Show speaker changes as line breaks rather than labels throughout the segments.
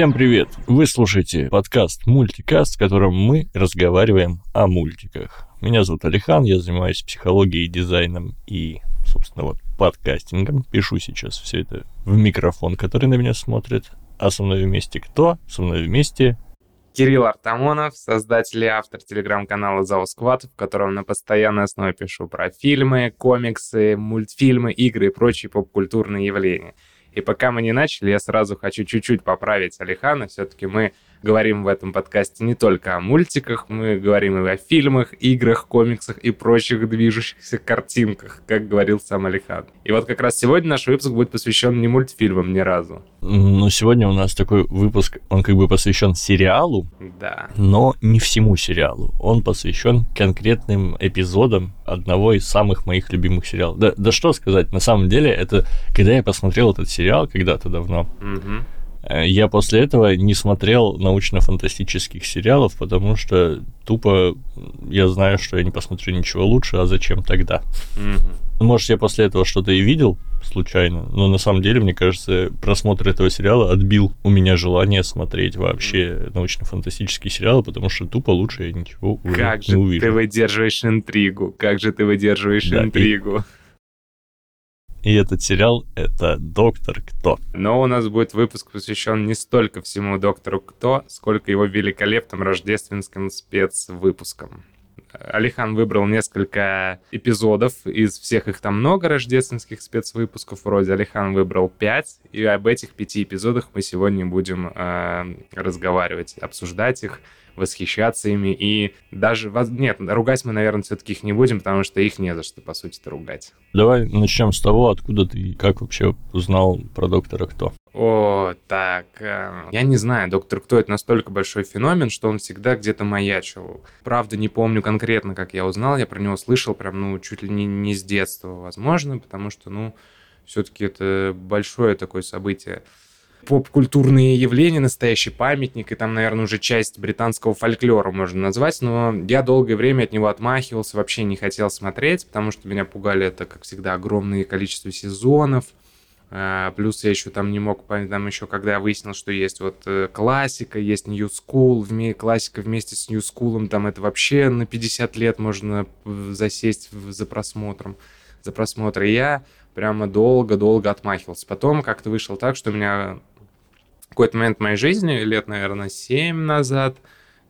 Всем привет! Вы слушаете подкаст «Мультикаст», в котором мы разговариваем о мультиках. Меня зовут Алихан, я занимаюсь психологией, дизайном и, собственно, вот подкастингом. Пишу сейчас все это в микрофон, который на меня смотрит. А со мной вместе кто? Со мной вместе
Кирилл Артамонов, создатель и автор телеграм-канала «Зал Сквад», в котором на постоянной основе пишу про фильмы, комиксы, мультфильмы, игры и прочие поп-культурные явления. И пока мы не начали, я сразу хочу чуть-чуть поправить Алихана. Все-таки мы говорим в этом подкасте не только о мультиках, мы говорим и о фильмах, играх, комиксах и прочих движущихся картинках, как говорил сам Алихан. И вот как раз сегодня наш выпуск будет посвящен не мультфильмам ни разу.
Ну, сегодня у нас такой выпуск, он как бы посвящен сериалу,
да.
но не всему сериалу. Он посвящен конкретным эпизодам одного из самых моих любимых сериалов. Да, да что сказать, на самом деле, это когда я посмотрел этот сериал когда-то давно,
Угу.
Э, Я после этого не смотрел научно-фантастических сериалов, потому что тупо я знаю, что я не посмотрю ничего лучше, а зачем тогда?
Угу.
Может, я после этого что-то и видел случайно, но на самом деле, мне кажется, просмотр этого сериала отбил у меня желание смотреть вообще научно-фантастические сериалы, потому что тупо лучше я ничего уже
Как
не
же
увижу.
ты выдерживаешь интригу? Как же ты выдерживаешь
Да,
интригу?
И этот сериал — это «Доктор Кто».
Но у нас будет выпуск посвящен не столько всему Доктору Кто, сколько его великолепным рождественским спецвыпускам. Алихан выбрал несколько эпизодов, из всех их там много рождественских спецвыпусков вроде. Алихан выбрал пять, и об этих пяти эпизодах мы сегодня будем э, разговаривать, обсуждать их, восхищаться ими и даже... Нет, ругать мы, наверное, все-таки их не будем, потому что их не за что, по сути-то, ругать.
Давай начнем с того, откуда ты и как вообще узнал про «Доктора Кто».
О, так. э, Я не знаю, доктор Кто это настолько большой феномен, что он всегда где-то маячил. Правда, не помню конкретно, как я узнал. Я про него слышал прям, ну, чуть ли не, не с детства, возможно, потому что, ну, все-таки это большое такое событие. Поп-культурные явления, настоящий памятник, и там, наверное, уже часть британского фольклора можно назвать, но я долгое время от него отмахивался, вообще не хотел смотреть, потому что меня пугали это, как всегда, огромное количество сезонов, а, Плюс я еще там не мог там еще, когда я выяснил, что есть вот э, классика, есть New School, вме- классика вместе с New School, там это вообще на 50 лет можно э, засесть за просмотром, за просмотр. И я прямо долго-долго отмахивался. Потом как-то вышло так, что меня какой-то момент в моей жизни, лет, наверное, 7 назад,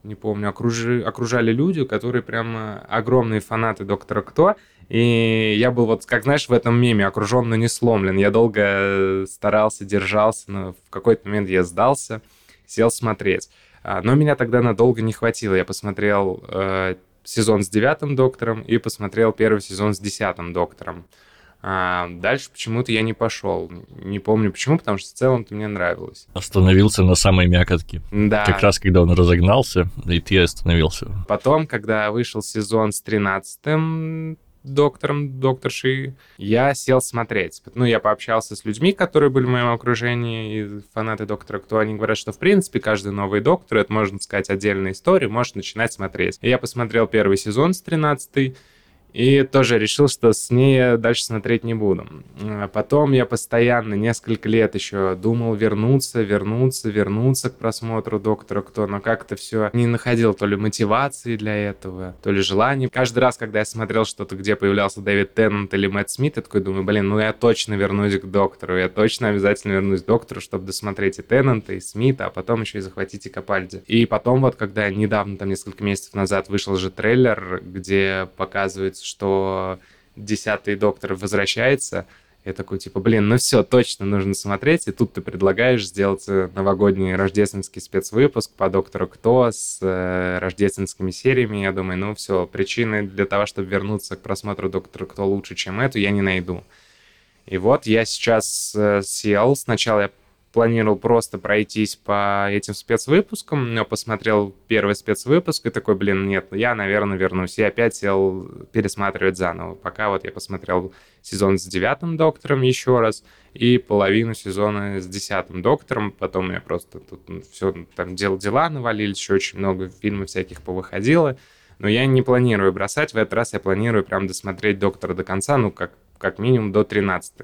не помню, окружи- окружали люди, которые прямо огромные фанаты Доктора Кто, и я был вот, как знаешь, в этом меме окружен, но не сломлен. Я долго э, старался, держался, но в какой-то момент я сдался, сел смотреть. А, Но меня тогда надолго не хватило. Я посмотрел э, сезон с девятым доктором и посмотрел первый сезон с десятым доктором. А, дальше почему-то я не пошел. Не помню почему, потому что в целом-то мне нравилось.
Остановился на самой мякотке.
Да.
Как раз, когда он разогнался, и ты остановился.
Потом, когда вышел сезон с 13 доктором, докторшей, я сел смотреть. Ну, я пообщался с людьми, которые были в моем окружении, и фанаты доктора Кто. Они говорят, что, в принципе, каждый новый доктор, это, можно сказать, отдельная история, может начинать смотреть. И я посмотрел первый сезон с 13 и тоже решил, что с ней дальше смотреть не буду. А Потом я постоянно, несколько лет еще думал вернуться, вернуться, вернуться к просмотру «Доктора Кто», но как-то все не находил то ли мотивации для этого, то ли желания. Каждый раз, когда я смотрел что-то, где появлялся Дэвид Теннант или Мэтт Смит, я такой думаю, блин, ну я точно вернусь к «Доктору», я точно обязательно вернусь к «Доктору», чтобы досмотреть и Теннанта, и Смита, а потом еще и захватить и Капальди. И потом вот, когда недавно, там несколько месяцев назад вышел же трейлер, где показывается, что десятый доктор возвращается, я такой, типа, блин, ну все, точно нужно смотреть. И тут ты предлагаешь сделать э, новогодний рождественский спецвыпуск по Доктору Кто с э, рождественскими сериями. Я думаю, ну все, причины для того, чтобы вернуться к просмотру Доктора Кто лучше, чем эту, я не найду. И вот я сейчас э, сел. Сначала я планировал просто пройтись по этим спецвыпускам, но посмотрел первый спецвыпуск и такой, блин, нет, я, наверное, вернусь. И опять сел пересматривать заново. Пока вот я посмотрел сезон с девятым доктором еще раз и половину сезона с десятым доктором. Потом я просто тут все там дел дела навалились, еще очень много фильмов всяких повыходило. Но я не планирую бросать. В этот раз я планирую прям досмотреть доктора до конца, ну, как, как минимум до 13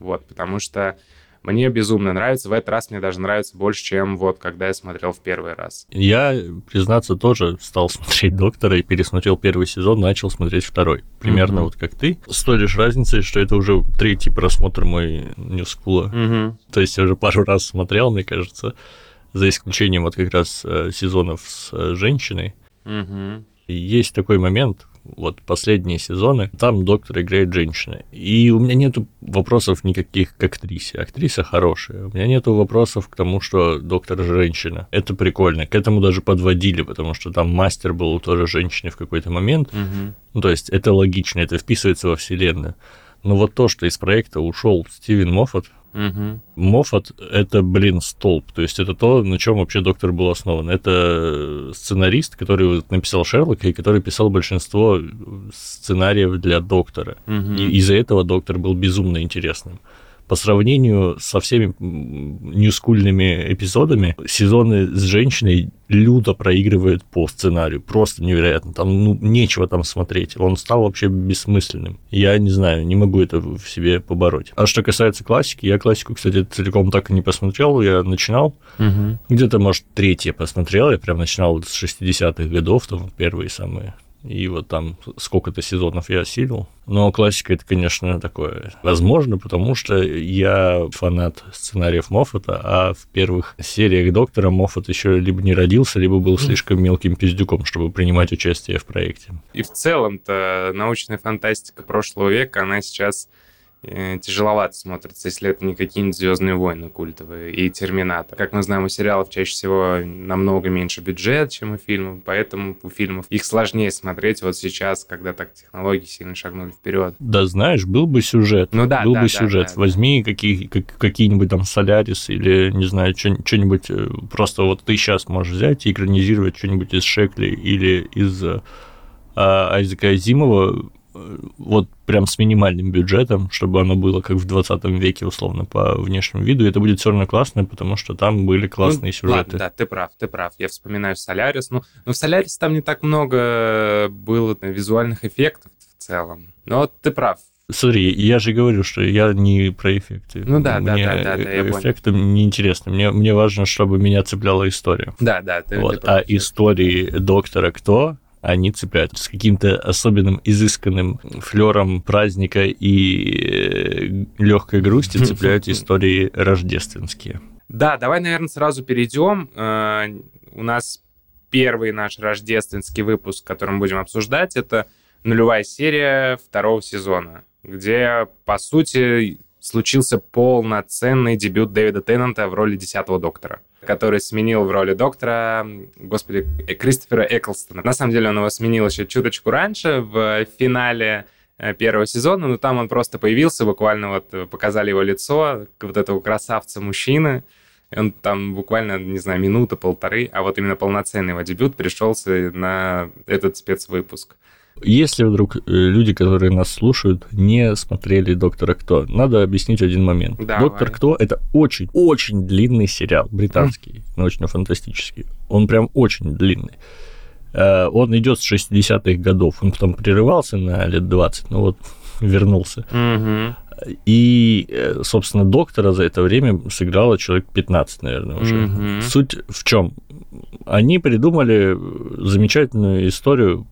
Вот, потому что Мне безумно нравится. В этот раз мне даже нравится больше, чем вот когда я смотрел в первый раз.
Я, признаться, тоже стал смотреть «Доктора» и пересмотрел первый сезон, начал смотреть второй. Примерно mm-hmm. вот как ты. С той лишь разницей, что это уже третий просмотр мой Ньюскула. Mm-hmm. То есть я уже пару раз смотрел, мне кажется, за исключением вот как раз э, сезонов с э, женщиной. Mm-hmm. есть такой момент, вот последние сезоны, там доктор играет женщина. И у меня нету вопросов никаких к актрисе. Актриса хорошая. У меня нету вопросов к тому, что доктор женщина. Это прикольно. К этому даже подводили, потому что там мастер был тоже женщиной в какой-то момент. Угу. Ну, то есть это логично, это вписывается во вселенную. Но вот то, что из проекта ушел Стивен Моффат, Угу. Моффат — это, блин, столб. То есть это то, на чем вообще доктор был основан. Это сценарист, который написал Шерлока и который писал большинство сценариев для доктора. Угу. И из-за этого доктор был безумно интересным по сравнению со всеми ньюскульными эпизодами, сезоны с женщиной люто проигрывают по сценарию. Просто невероятно. Там ну, нечего там смотреть. Он стал вообще бессмысленным. Я не знаю, не могу это в себе побороть. А что касается классики, я классику, кстати, целиком так и не посмотрел. Я начинал. Угу. Где-то, может, третье посмотрел. Я прям начинал с 60-х годов, там первые самые и вот там сколько-то сезонов я осилил. Но классика это, конечно, такое возможно, потому что я фанат сценариев Моффата, а в первых сериях Доктора Моффат еще либо не родился, либо был слишком мелким пиздюком, чтобы принимать участие в проекте.
И в целом-то научная фантастика прошлого века, она сейчас тяжеловато смотрится, если это не какие-нибудь Звездные войны культовые и Терминатор. Как мы знаем, у сериалов чаще всего намного меньше бюджет, чем у фильмов, поэтому у фильмов их сложнее смотреть вот сейчас, когда так технологии сильно шагнули вперед.
Да, знаешь, был бы сюжет. Ну да, был да, бы да, сюжет. Да, Возьми да. Какие, как, какие-нибудь там Солярис или, не знаю, что-нибудь. Э, просто вот ты сейчас можешь взять и экранизировать что-нибудь из Шекли или из а, Айзека Азимова вот прям с минимальным бюджетом, чтобы оно было как в 20 веке, условно, по внешнему виду. И это будет все равно классно, потому что там были классные ну, сюжеты. Ладно,
да, ты прав, ты прав. Я вспоминаю Солярис. Ну, но в Солярис там не так много было визуальных эффектов в целом. Но ты прав.
Смотри, я же говорю, что я не про эффекты.
Ну да, мне да, да, да, да,
эффекты неинтересны. Мне, мне важно, чтобы меня цепляла история.
Да, да,
ты, вот. ты прав. А истории доктора кто? Они цепляют с каким-то особенным изысканным флером праздника и э, легкой грусти цепляют истории рождественские.
Да, давай, наверное, сразу перейдем. Э, у нас первый наш рождественский выпуск, который мы будем обсуждать, это нулевая серия второго сезона, где, по сути, случился полноценный дебют Дэвида Теннанта в роли десятого доктора который сменил в роли доктора, господи, Кристофера Эклстона. На самом деле он его сменил еще чуточку раньше, в финале э, первого сезона, но там он просто появился, буквально вот показали его лицо, вот этого красавца-мужчины, он там буквально, не знаю, минута, полторы, а вот именно полноценный его дебют пришелся на этот спецвыпуск.
Если вдруг э, люди, которые нас слушают, не смотрели «Доктора Кто», надо объяснить один момент. Давай. «Доктор Кто» — это очень-очень длинный сериал, британский, научно-фантастический. Он прям очень длинный. Э, он идет с 60-х годов. Он потом прерывался на лет 20, но вот вернулся. Угу. И, э, собственно, доктора за это время сыграло человек 15, наверное, уже. Mm-hmm. Суть в чем? Они придумали замечательную историю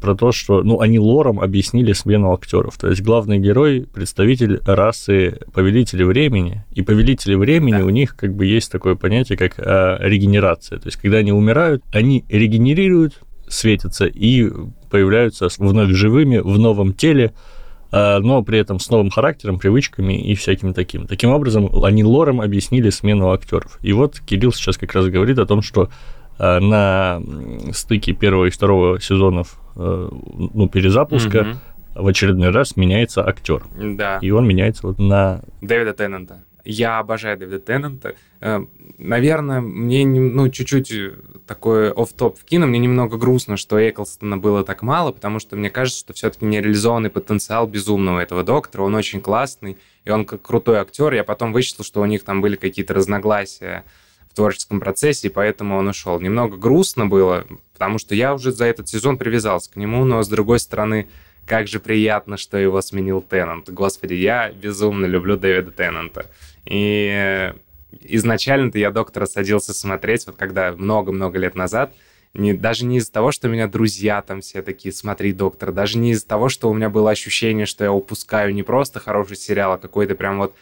про то, что, ну, они лором объяснили смену актеров. То есть главный герой – представитель расы повелители времени, и повелители времени да. у них как бы есть такое понятие, как а, регенерация. То есть когда они умирают, они регенерируют, светятся и появляются вновь живыми в новом теле, но при этом с новым характером, привычками и всяким таким. Таким образом, они лором объяснили смену актеров. И вот Кирилл сейчас как раз говорит о том, что а, на стыке первого и второго сезонов Э, ну, перезапуска угу. в очередной раз меняется актер.
Да.
И он меняется вот на...
Дэвида Теннанта. Я обожаю Дэвида Теннанта. Э, наверное, мне ну, чуть-чуть такой оф топ вкину. Мне немного грустно, что Эклстона было так мало, потому что мне кажется, что все-таки нереализованный потенциал безумного этого доктора. Он очень классный, и он как крутой актер. Я потом вычислил, что у них там были какие-то разногласия в творческом процессе, и поэтому он ушел. Немного грустно было, потому что я уже за этот сезон привязался к нему, но с другой стороны, как же приятно, что его сменил Теннант. Господи, я безумно люблю Дэвида Теннанта. И изначально-то я доктора садился смотреть, вот когда много-много лет назад, не, даже не из-за того, что у меня друзья там все такие, смотри, доктор, даже не из-за того, что у меня было ощущение, что я упускаю не просто хороший сериал, а какой-то прям вот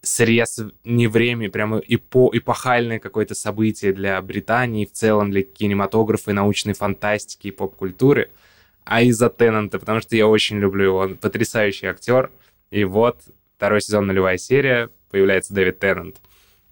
срез не время, прямо эпо, эпохальное какое-то событие для Британии, в целом для кинематографа и научной фантастики и поп-культуры, а из-за Теннанта, потому что я очень люблю его, он потрясающий актер. И вот второй сезон нулевая серия, появляется Дэвид Теннант.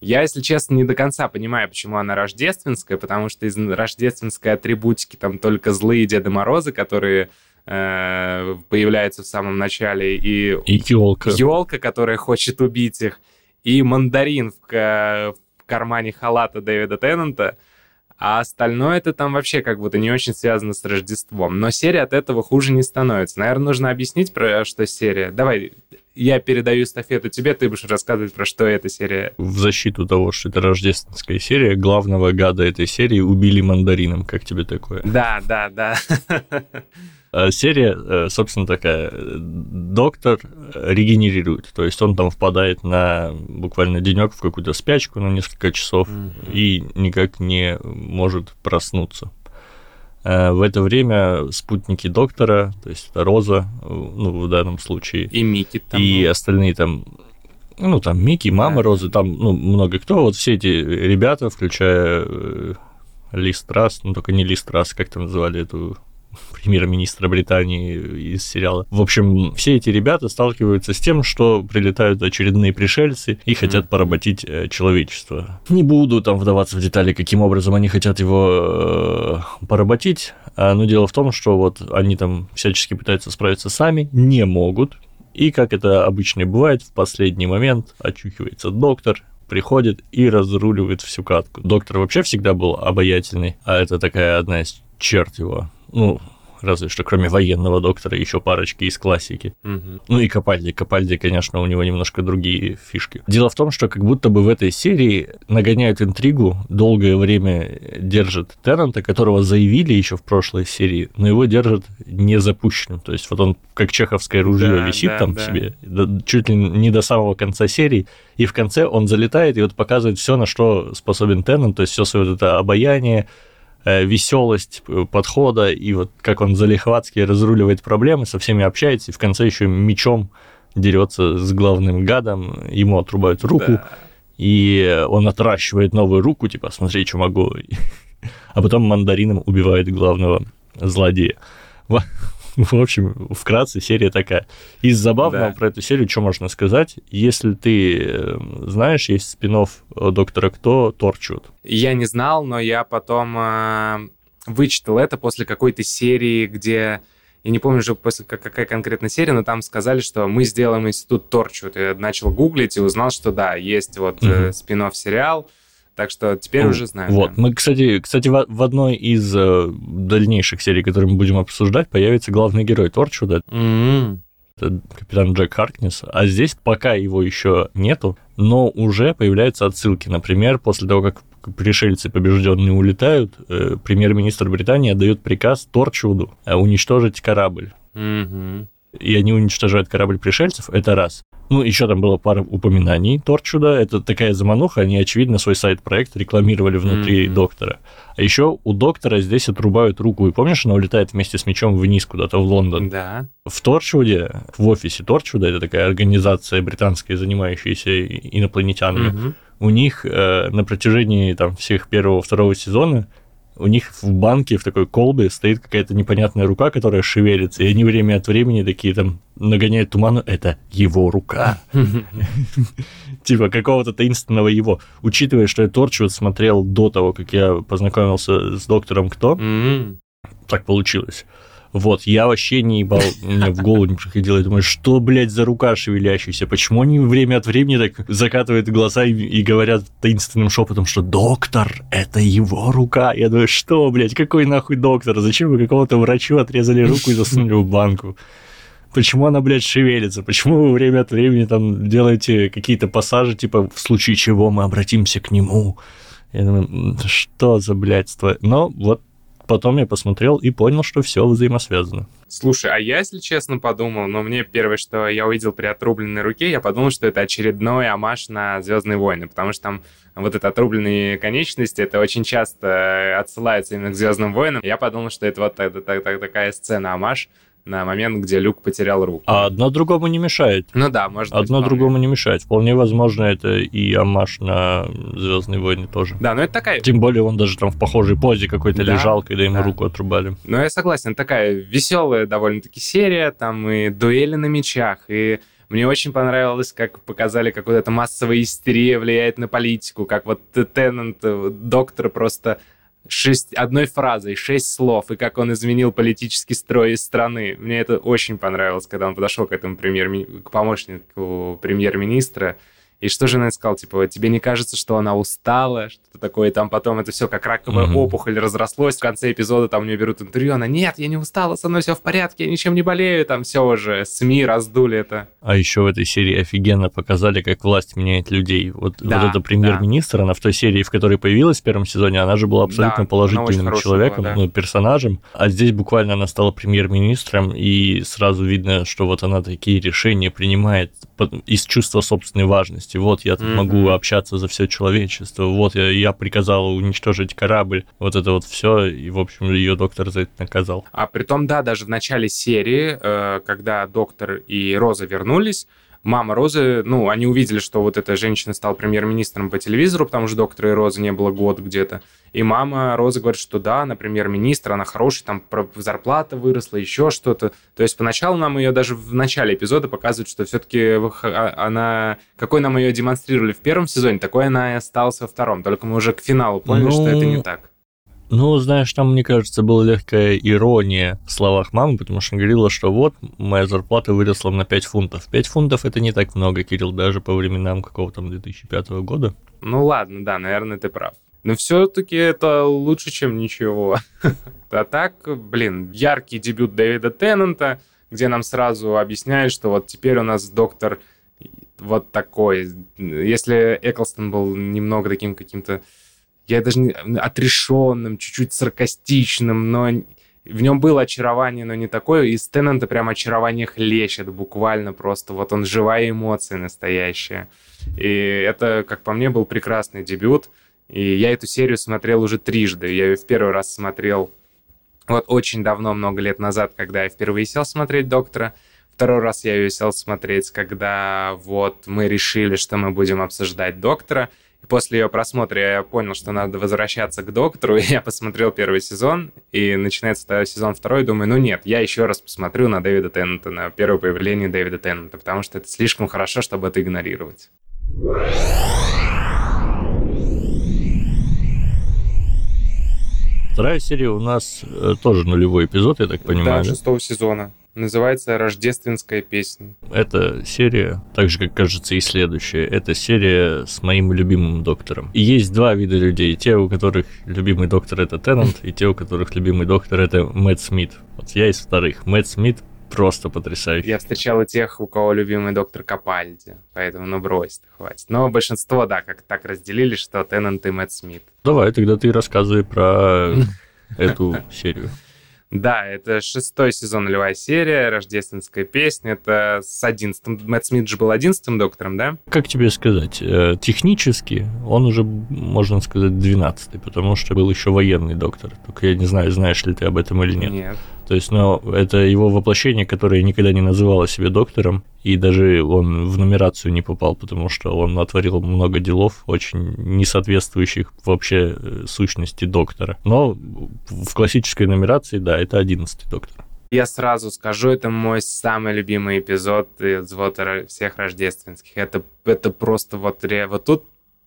Я, если честно, не до конца понимаю, почему она рождественская, потому что из рождественской атрибутики там только злые Деды Морозы, которые э, появляются в самом начале, и...
И елка.
Елка, которая хочет убить их, и мандарин в, в кармане халата Дэвида Теннанта, а остальное это там вообще как будто не очень связано с Рождеством. Но серия от этого хуже не становится. Наверное, нужно объяснить, про что серия. Давай, я передаю эстафету тебе, ты будешь рассказывать, про что эта серия.
В защиту того, что это рождественская серия, главного гада этой серии убили мандарином. Как тебе такое?
Да, да, да.
А серия, э, собственно, такая. Доктор регенерирует. То есть он там впадает на буквально денек в какую-то спячку на несколько часов mm-hmm. и никак не может проснуться. Э, в это время спутники доктора, то есть Роза, ну, в данном случае.
И Микки
там. И был. остальные там, ну, там Микки, мама да. Розы, там, ну, много кто. Вот все эти ребята, включая э, Лист Трас, ну, только не Лист Трас, как там называли эту премьер-министра Британии из сериала. В общем, все эти ребята сталкиваются с тем, что прилетают очередные пришельцы и хотят поработить э, человечество. Не буду там вдаваться в детали, каким образом они хотят его э, поработить, а, но дело в том, что вот они там всячески пытаются справиться сами, не могут, и, как это обычно бывает, в последний момент очухивается доктор, приходит и разруливает всю катку. Доктор вообще всегда был обаятельный, а это такая одна из черт его ну, разве что кроме военного доктора еще парочки из классики. Угу. Ну и Капальди. Капальди, конечно, у него немножко другие фишки. Дело в том, что как будто бы в этой серии нагоняют интригу, долгое время держит Теннанта, которого заявили еще в прошлой серии, но его держат не запущенным. То есть вот он как чеховское ружье да, висит да, там да. себе, чуть ли не до самого конца серии, и в конце он залетает и вот показывает все, на что способен Теннант, то есть все свое вот это обаяние, веселость подхода и вот как он залихватски разруливает проблемы, со всеми общается, и в конце еще мечом дерется с главным гадом, ему отрубают руку, да. и он отращивает новую руку, типа, смотри, что могу. А потом мандарином убивает главного злодея. В общем, вкратце серия такая. Из забавного да. про эту серию что можно сказать? Если ты э, знаешь, есть спин Доктора Кто, Торчут.
Я не знал, но я потом э, вычитал это после какой-то серии, где я не помню уже после какая конкретная серия, но там сказали, что мы сделаем институт Торчут. Я начал гуглить и узнал, что да, есть вот угу. э, спин сериал так что теперь ну, уже знаю.
Вот, да. мы, кстати, кстати, в, одной из э, дальнейших серий, которые мы будем обсуждать, появится главный герой Торчуда. Mm-hmm. Это капитан Джек Харкнес. А здесь пока его еще нету, но уже появляются отсылки. Например, после того, как пришельцы побежденные улетают, э, премьер-министр Британии отдает приказ Торчуду э, уничтожить корабль. Mm-hmm. И они уничтожают корабль пришельцев, это раз. Ну, еще там было пара упоминаний Торчуда. Это такая замануха, они, очевидно, свой сайт-проект рекламировали внутри mm-hmm. доктора. А еще у доктора здесь отрубают руку. И помнишь, она улетает вместе с мечом вниз куда-то в Лондон?
Да.
В Торчуде, в офисе Торчуда, это такая организация британская, занимающаяся инопланетянами, mm-hmm. у них э, на протяжении там всех первого-второго сезона у них в банке, в такой колбе стоит какая-то непонятная рука, которая шевелится, и они время от времени такие там нагоняют туману, это его рука. Типа какого-то таинственного его. Учитывая, что я Торчвуд смотрел до того, как я познакомился с доктором Кто, так получилось. Вот, я вообще не ебал, мне в голову не приходило. Я думаю, что, блядь, за рука шевелящаяся? Почему они время от времени так закатывают глаза и, и говорят таинственным шепотом, что доктор, это его рука? Я думаю, что, блядь, какой нахуй доктор? Зачем вы какого-то врачу отрезали руку и засунули в банку? Почему она, блядь, шевелится? Почему вы время от времени там делаете какие-то пассажи, типа, в случае чего мы обратимся к нему? Я думаю, что за блядство? Но вот Потом я посмотрел и понял, что все взаимосвязано.
Слушай, а я, если честно, подумал, но мне первое, что я увидел при отрубленной руке, я подумал, что это очередной амаш на Звездные войны, потому что там вот это отрубленные конечности, это очень часто отсылается именно к Звездным войнам. Я подумал, что это вот это, это, такая сцена амаш на момент, где Люк потерял руку.
А одно другому не мешает.
Ну да, может
Одно быть, другому не мешает. Вполне возможно, это и амаш на Звездные войны тоже.
Да, но это такая...
Тем более он даже там в похожей позе какой-то да, лежал, когда ему да. руку отрубали.
Ну, я согласен, такая веселая довольно-таки серия, там и дуэли на мечах, и мне очень понравилось, как показали, как вот эта массовая истерия влияет на политику, как вот Теннант, э, доктор просто шесть, одной фразой, шесть слов, и как он изменил политический строй страны. Мне это очень понравилось, когда он подошел к этому премьер к помощнику премьер-министра, и что же она сказала? Типа, тебе не кажется, что она устала? Что-то такое. И там потом это все как раковая mm-hmm. опухоль разрослось. В конце эпизода там у нее берут интервью. Она, нет, я не устала, со мной все в порядке, я ничем не болею. Там все уже, СМИ раздули это.
А еще в этой серии офигенно показали, как власть меняет людей. Вот, да, вот эта премьер-министр, да. она в той серии, в которой появилась в первом сезоне, она же была абсолютно да, положительным человеком, была, да. ну, персонажем. А здесь буквально она стала премьер-министром, и сразу видно, что вот она такие решения принимает из чувства собственной важности. Вот я тут mm-hmm. могу общаться за все человечество. Вот я, я приказал уничтожить корабль. Вот это вот все. И, в общем, ее доктор за это наказал.
А при том, да, даже в начале серии, э, когда доктор и Роза вернулись, мама Розы, ну, они увидели, что вот эта женщина стала премьер-министром по телевизору, потому что доктора и Розы не было год где-то. И мама Розы говорит, что да, она премьер-министр, она хорошая, там зарплата выросла, еще что-то. То есть поначалу нам ее даже в начале эпизода показывают, что все-таки а, она... Какой нам ее демонстрировали в первом сезоне, такой она и осталась во втором. Только мы уже к финалу поняли, ну... что это не так.
Ну, знаешь, там, мне кажется, была легкая ирония в словах мамы, потому что она говорила, что вот, моя зарплата выросла на 5 фунтов. 5 фунтов это не так много, Кирилл, даже по временам какого-то 2005 года.
Ну ладно, да, наверное, ты прав. Но все-таки это лучше, чем ничего. А так, блин, яркий дебют Дэвида Теннанта, где нам сразу объясняют, что вот теперь у нас доктор вот такой. Если Эклстон был немного таким каким-то я даже не, отрешенным, чуть-чуть саркастичным, но в нем было очарование, но не такое. И Теннанта прям очарование хлещет буквально просто. Вот он живая эмоция настоящая. И это, как по мне, был прекрасный дебют. И я эту серию смотрел уже трижды. Я ее в первый раз смотрел вот очень давно, много лет назад, когда я впервые сел смотреть «Доктора». Второй раз я ее сел смотреть, когда вот мы решили, что мы будем обсуждать «Доктора» после ее просмотра я понял, что надо возвращаться к доктору, я посмотрел первый сезон, и начинается сезон второй, думаю, ну нет, я еще раз посмотрю на Дэвида Теннанта, на первое появление Дэвида Теннанта, потому что это слишком хорошо, чтобы это игнорировать.
Вторая серия у нас э, тоже нулевой эпизод, я так понимаю.
Да, шестого сезона. Называется «Рождественская песня».
Эта серия, так же, как кажется и следующая, это серия с моим любимым доктором. И есть два вида людей. Те, у которых любимый доктор — это Теннант, и те, у которых любимый доктор — это Мэтт Смит. Вот я из вторых. Мэтт Смит просто потрясающий.
Я встречал и тех, у кого любимый доктор Капальди, поэтому ну брось, хватит. Но большинство, да, как так разделили, что Теннант и Мэтт Смит.
Давай, тогда ты рассказывай про эту серию.
Да, это шестой сезон нулевая серия, рождественская песня. Это с одиннадцатым. Мэтт Смит же был одиннадцатым доктором, да?
Как тебе сказать? Э, технически он уже, можно сказать, двенадцатый, потому что был еще военный доктор. Только я не знаю, знаешь ли ты об этом или нет.
Нет.
То есть, ну, это его воплощение, которое никогда не называло себя доктором, и даже он в нумерацию не попал, потому что он натворил много делов, очень не соответствующих вообще э, сущности доктора. Но в классической нумерации, да, это одиннадцатый доктор.
Я сразу скажу, это мой самый любимый эпизод из вот всех рождественских. Это, это просто вот, вот тут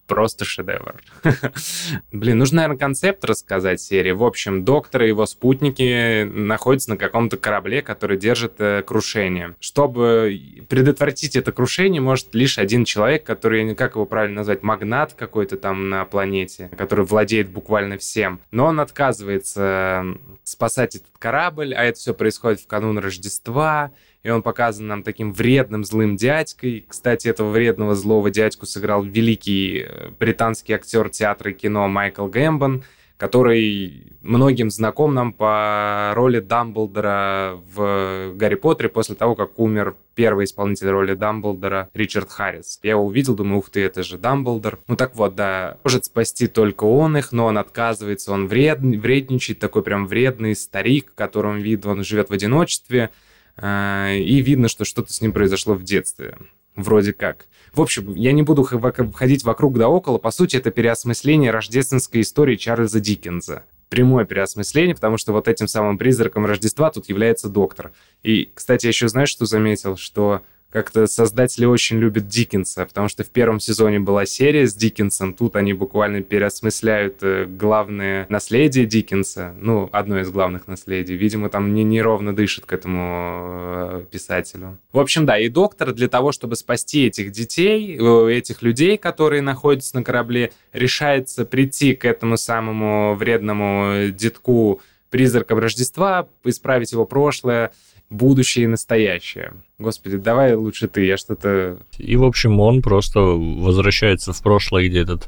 просто шедевр. Блин, нужно, наверное, концепт рассказать серии. В общем, доктор и его спутники находятся на каком-то корабле, который держит э, крушение. Чтобы предотвратить это крушение, может лишь один человек, который, как его правильно назвать, магнат какой-то там на планете, который владеет буквально всем. Но он отказывается спасать этот корабль, а это все происходит в канун Рождества и он показан нам таким вредным злым дядькой. Кстати, этого вредного злого дядьку сыграл великий э, британский актер театра и кино Майкл Гэмбон, который многим знаком нам по роли Дамблдора в «Гарри Поттере» после того, как умер первый исполнитель роли Дамблдора Ричард Харрис. Я его увидел, думаю, ух ты, это же Дамблдор. Ну так вот, да, может спасти только он их, но он отказывается, он вред, вредничает, такой прям вредный старик, которым видно, он живет в одиночестве, э, и видно, что что-то с ним произошло в детстве. Вроде как. В общем, я не буду ходить вокруг да около. По сути, это переосмысление рождественской истории Чарльза Диккенса прямое переосмысление, потому что вот этим самым призраком Рождества тут является доктор. И, кстати, еще знаешь, что заметил? Что как-то создатели очень любят Диккенса, потому что в первом сезоне была серия с Диккенсом, тут они буквально переосмысляют э, главное наследие Диккенса, ну, одно из главных наследий. Видимо, там не неровно дышит к этому э, писателю. В общем, да, и доктор для того, чтобы спасти этих детей, э, этих людей, которые находятся на корабле, решается прийти к этому самому вредному детку призраком Рождества, исправить его прошлое, будущее и настоящее. Господи, давай лучше ты, я что-то...
И, в общем, он просто возвращается в прошлое, где этот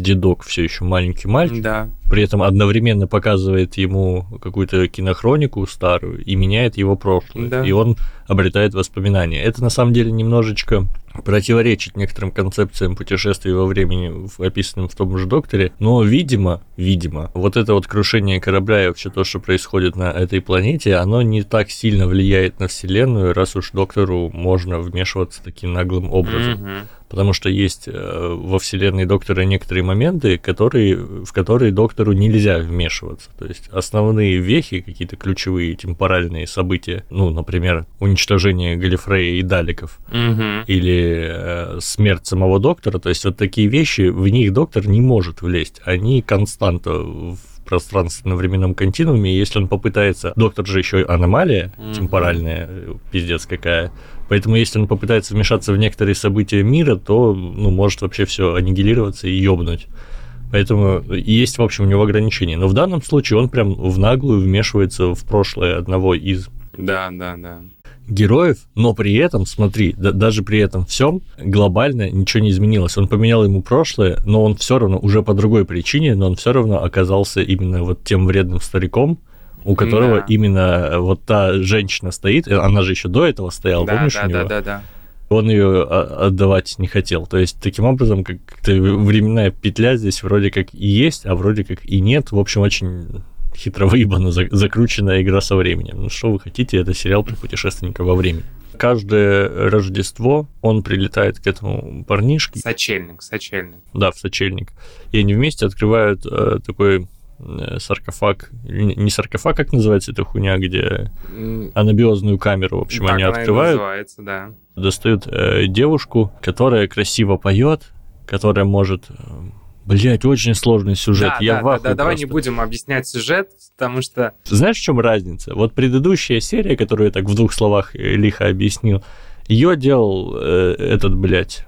дедок все еще маленький мальчик.
Да.
При этом одновременно показывает ему какую-то кинохронику старую и меняет его прошлое. Да. И он обретает воспоминания. Это, на самом деле, немножечко противоречит некоторым концепциям путешествий во времени, описанным в том же докторе, но, видимо, видимо, вот это вот крушение корабля и вообще то, что происходит на этой планете, оно не так сильно влияет на Вселенную, раз уж доктору можно вмешиваться таким наглым образом. Mm-hmm потому что есть э, во вселенной доктора некоторые моменты, которые, в которые доктору нельзя вмешиваться. То есть основные вехи, какие-то ключевые темпоральные события, ну, например, уничтожение Галифрея и Даликов,
угу.
или э, смерть самого доктора, то есть вот такие вещи, в них доктор не может влезть, они константа в пространственно-временном континууме, и если он попытается... Доктор же еще аномалия mm-hmm. темпоральная, пиздец какая. Поэтому если он попытается вмешаться в некоторые события мира, то ну, может вообще все аннигилироваться и ёбнуть. Поэтому есть, в общем, у него ограничения. Но в данном случае он прям в наглую вмешивается в прошлое одного из
да, да, да.
Героев, но при этом, смотри, да, даже при этом всем глобально ничего не изменилось. Он поменял ему прошлое, но он все равно уже по другой причине, но он все равно оказался именно вот тем вредным стариком, у которого да. именно э, вот та женщина стоит, э, она же еще до этого стояла, да, помнишь
да,
у него?
Да, да, да.
Он ее а, отдавать не хотел. То есть, таким образом, как-то временная петля здесь вроде как и есть, а вроде как и нет. В общем, очень хитро выебана, закрученная игра со временем. Ну, что вы хотите, это сериал про путешественника во времени. Каждое Рождество он прилетает к этому парнишке.
Сочельник, сочельник.
Да, в сочельник. И они вместе открывают э, такой Э, саркофаг, не саркофаг, как называется эта хуйня, где анабиозную камеру, в общем, так они открывают,
называется, да.
достают э, девушку, которая красиво поет, которая может э, Блять, очень сложный сюжет. Да, Я
да, да, да, давай не будем объяснять сюжет, потому что...
Знаешь, в чем разница? Вот предыдущая серия, которую я так в двух словах э, лихо объяснил, ее делал э, этот, блядь,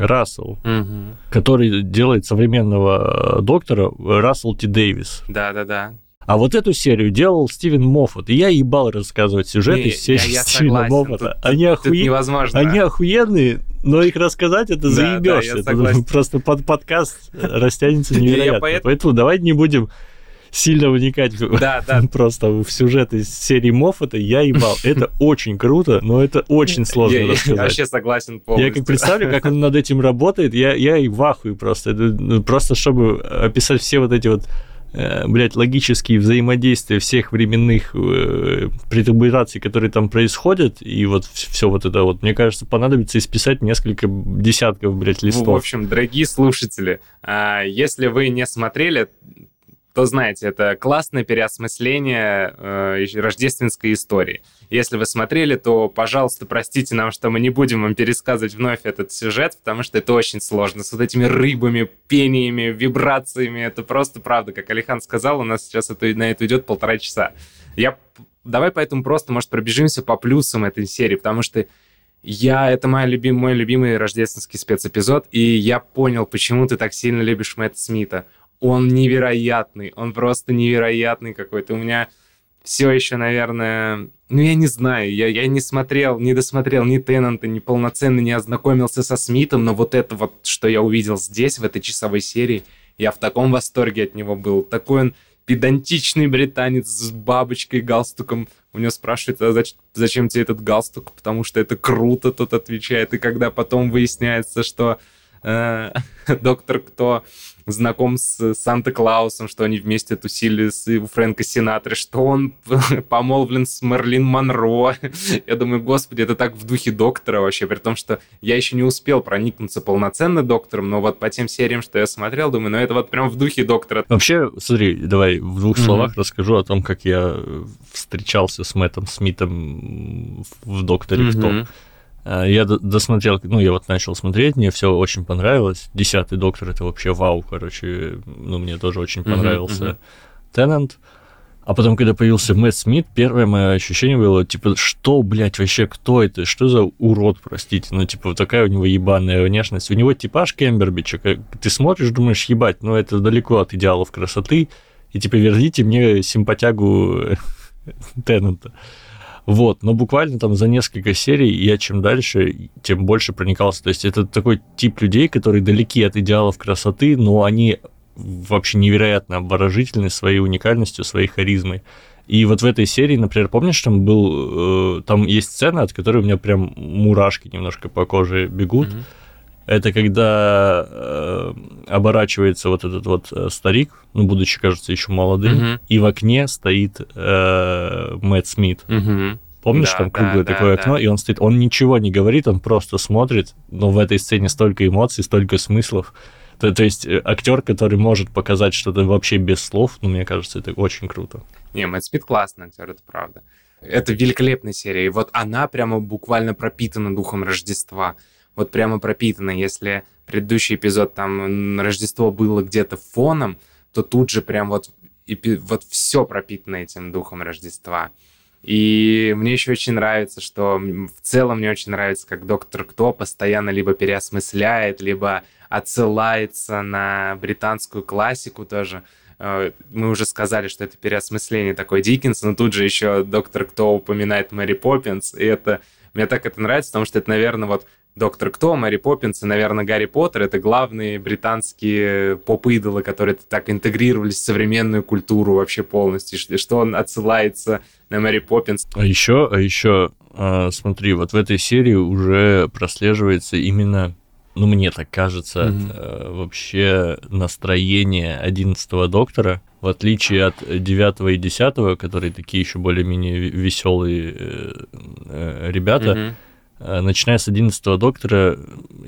Рассел,
угу.
который делает современного э, доктора Рассел Т. Дэвис.
Да-да-да.
А вот эту серию делал Стивен Моффат. И я ебал рассказывать сюжеты из серии я, я Стивена согласен. Моффата. Тут, они, охуе... тут невозможно. Они охуенные, но их рассказать это заебешься. Да, да, просто под подкаст растянется невероятно. Поэтому давайте не будем сильно вникать
да, да.
просто в сюжет из серии Моффата, я ебал. Это очень круто, но это очень сложно я, рассказать.
Я вообще согласен полностью.
Я как представлю, как он над этим работает, я, я и в ахуе просто. Ну, просто чтобы описать все вот эти вот э, блядь, логические взаимодействия всех временных э, претербураций, которые там происходят, и вот все вот это вот, мне кажется, понадобится исписать несколько десятков, блядь, листов.
В общем, дорогие слушатели, а, если вы не смотрели, то знаете, это классное переосмысление э, рождественской истории. Если вы смотрели, то, пожалуйста, простите нам, что мы не будем вам пересказывать вновь этот сюжет, потому что это очень сложно. С вот этими рыбами, пениями, вибрациями. Это просто правда. Как Алихан сказал, у нас сейчас это, на это идет полтора часа. Я... Давай поэтому просто, может, пробежимся по плюсам этой серии, потому что я, это мой любимый, мой любимый рождественский спецэпизод, и я понял, почему ты так сильно любишь Мэтта Смита он невероятный, он просто невероятный какой-то. У меня все еще, наверное, ну, я не знаю, я, я не смотрел, не досмотрел ни Теннанта, ни полноценно не ознакомился со Смитом, но вот это вот, что я увидел здесь, в этой часовой серии, Я в таком восторге от него был. Такой он педантичный британец с бабочкой, галстуком. У него спрашивают, а зачем, зачем тебе этот галстук? Потому что это круто, тот отвечает. И когда потом выясняется, что доктор Кто знаком с Санта-Клаусом, что они вместе тусили с у Фрэнка Синатры, что он помолвлен с Мерлин Монро. Я думаю, господи, это так в духе доктора вообще, при том, что я еще не успел проникнуться полноценно доктором, но вот по тем сериям, что я смотрел, думаю, ну это вот прям в духе доктора.
Вообще, смотри, давай в двух mm-hmm. словах расскажу о том, как я встречался с Мэттом Смитом в «Докторе mm-hmm. Кто». А, я досмотрел, ну, я вот начал смотреть, мне все очень понравилось. Десятый доктор это вообще вау, короче, ну, мне тоже очень понравился Теннант. Uh-huh, А потом, когда появился Мэтт Смит, первое мое ощущение было, типа, что, блядь, вообще, кто это? Что за урод, простите? Ну, типа, вот такая у него ебаная внешность. У него типаж Кембербича. Ты смотришь, думаешь, ебать, ну, это далеко от идеалов красоты. И, типа, верните мне симпатягу Теннанта. Вот, но буквально там за несколько серий я чем дальше, тем больше проникался. То есть это такой тип людей, которые далеки от идеалов красоты, но они вообще невероятно обворожительны своей уникальностью, своей харизмой. И вот в этой серии, например, помнишь, там был, э, там есть сцена, от которой у меня прям мурашки немножко по коже бегут. Mm-hmm. Это когда э, оборачивается вот этот вот э, старик, ну, будучи, кажется, еще молодым, угу. и в окне стоит э, Мэтт Смит. Угу. Помнишь, да, там круглое да, такое да, окно, да. и он стоит, он ничего не говорит, он просто смотрит, но в этой сцене столько эмоций, столько смыслов. То, то есть э, актер, который может показать что-то вообще без слов, ну, мне кажется, это очень круто.
Не, Мэтт Смит классный актер, это правда. Это великолепная серия, и вот она прямо буквально пропитана духом Рождества вот прямо пропитано. Если предыдущий эпизод там Рождество было где-то фоном, то тут же прям вот, вот все пропитано этим духом Рождества. И мне еще очень нравится, что в целом мне очень нравится, как Доктор Кто постоянно либо переосмысляет, либо отсылается на британскую классику тоже. Э, мы уже сказали, что это переосмысление такой Диккенса, но тут же еще Доктор Кто упоминает Мэри Поппинс, и это мне так это нравится, потому что это, наверное, вот Доктор Кто, Мэри Поппинс и, наверное, Гарри Поттер — это главные британские поп-идолы, которые так интегрировались в современную культуру вообще полностью, что он отсылается на Мэри Поппинс.
А еще, а еще, а, смотри, вот в этой серии уже прослеживается именно ну, мне так кажется, mm-hmm. вообще настроение одиннадцатого доктора, в отличие от девятого и десятого, которые такие еще более-менее веселые э, э, ребята, mm-hmm начиная с 11 доктора,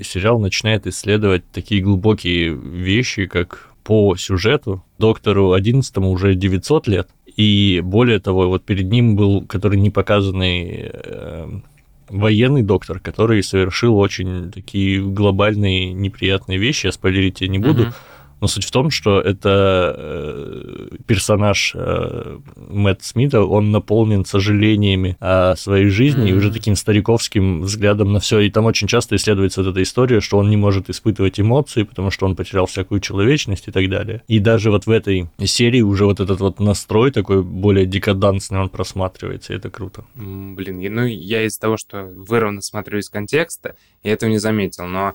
сериал начинает исследовать такие глубокие вещи, как по сюжету. Доктору 11 уже 900 лет, и более того, вот перед ним был, который не показанный э, военный доктор, который совершил очень такие глобальные неприятные вещи, я спойлерить я не буду, uh-huh но суть в том, что это э, персонаж э, Мэтт Смита, он наполнен сожалениями о своей жизни mm-hmm. и уже таким стариковским взглядом на все. И там очень часто исследуется вот эта история, что он не может испытывать эмоции, потому что он потерял всякую человечность и так далее. И даже вот в этой серии уже вот этот вот настрой такой более декадансный, он просматривается, и это круто.
Блин, ну я из-за того, что вырвано смотрю из контекста, я этого не заметил, но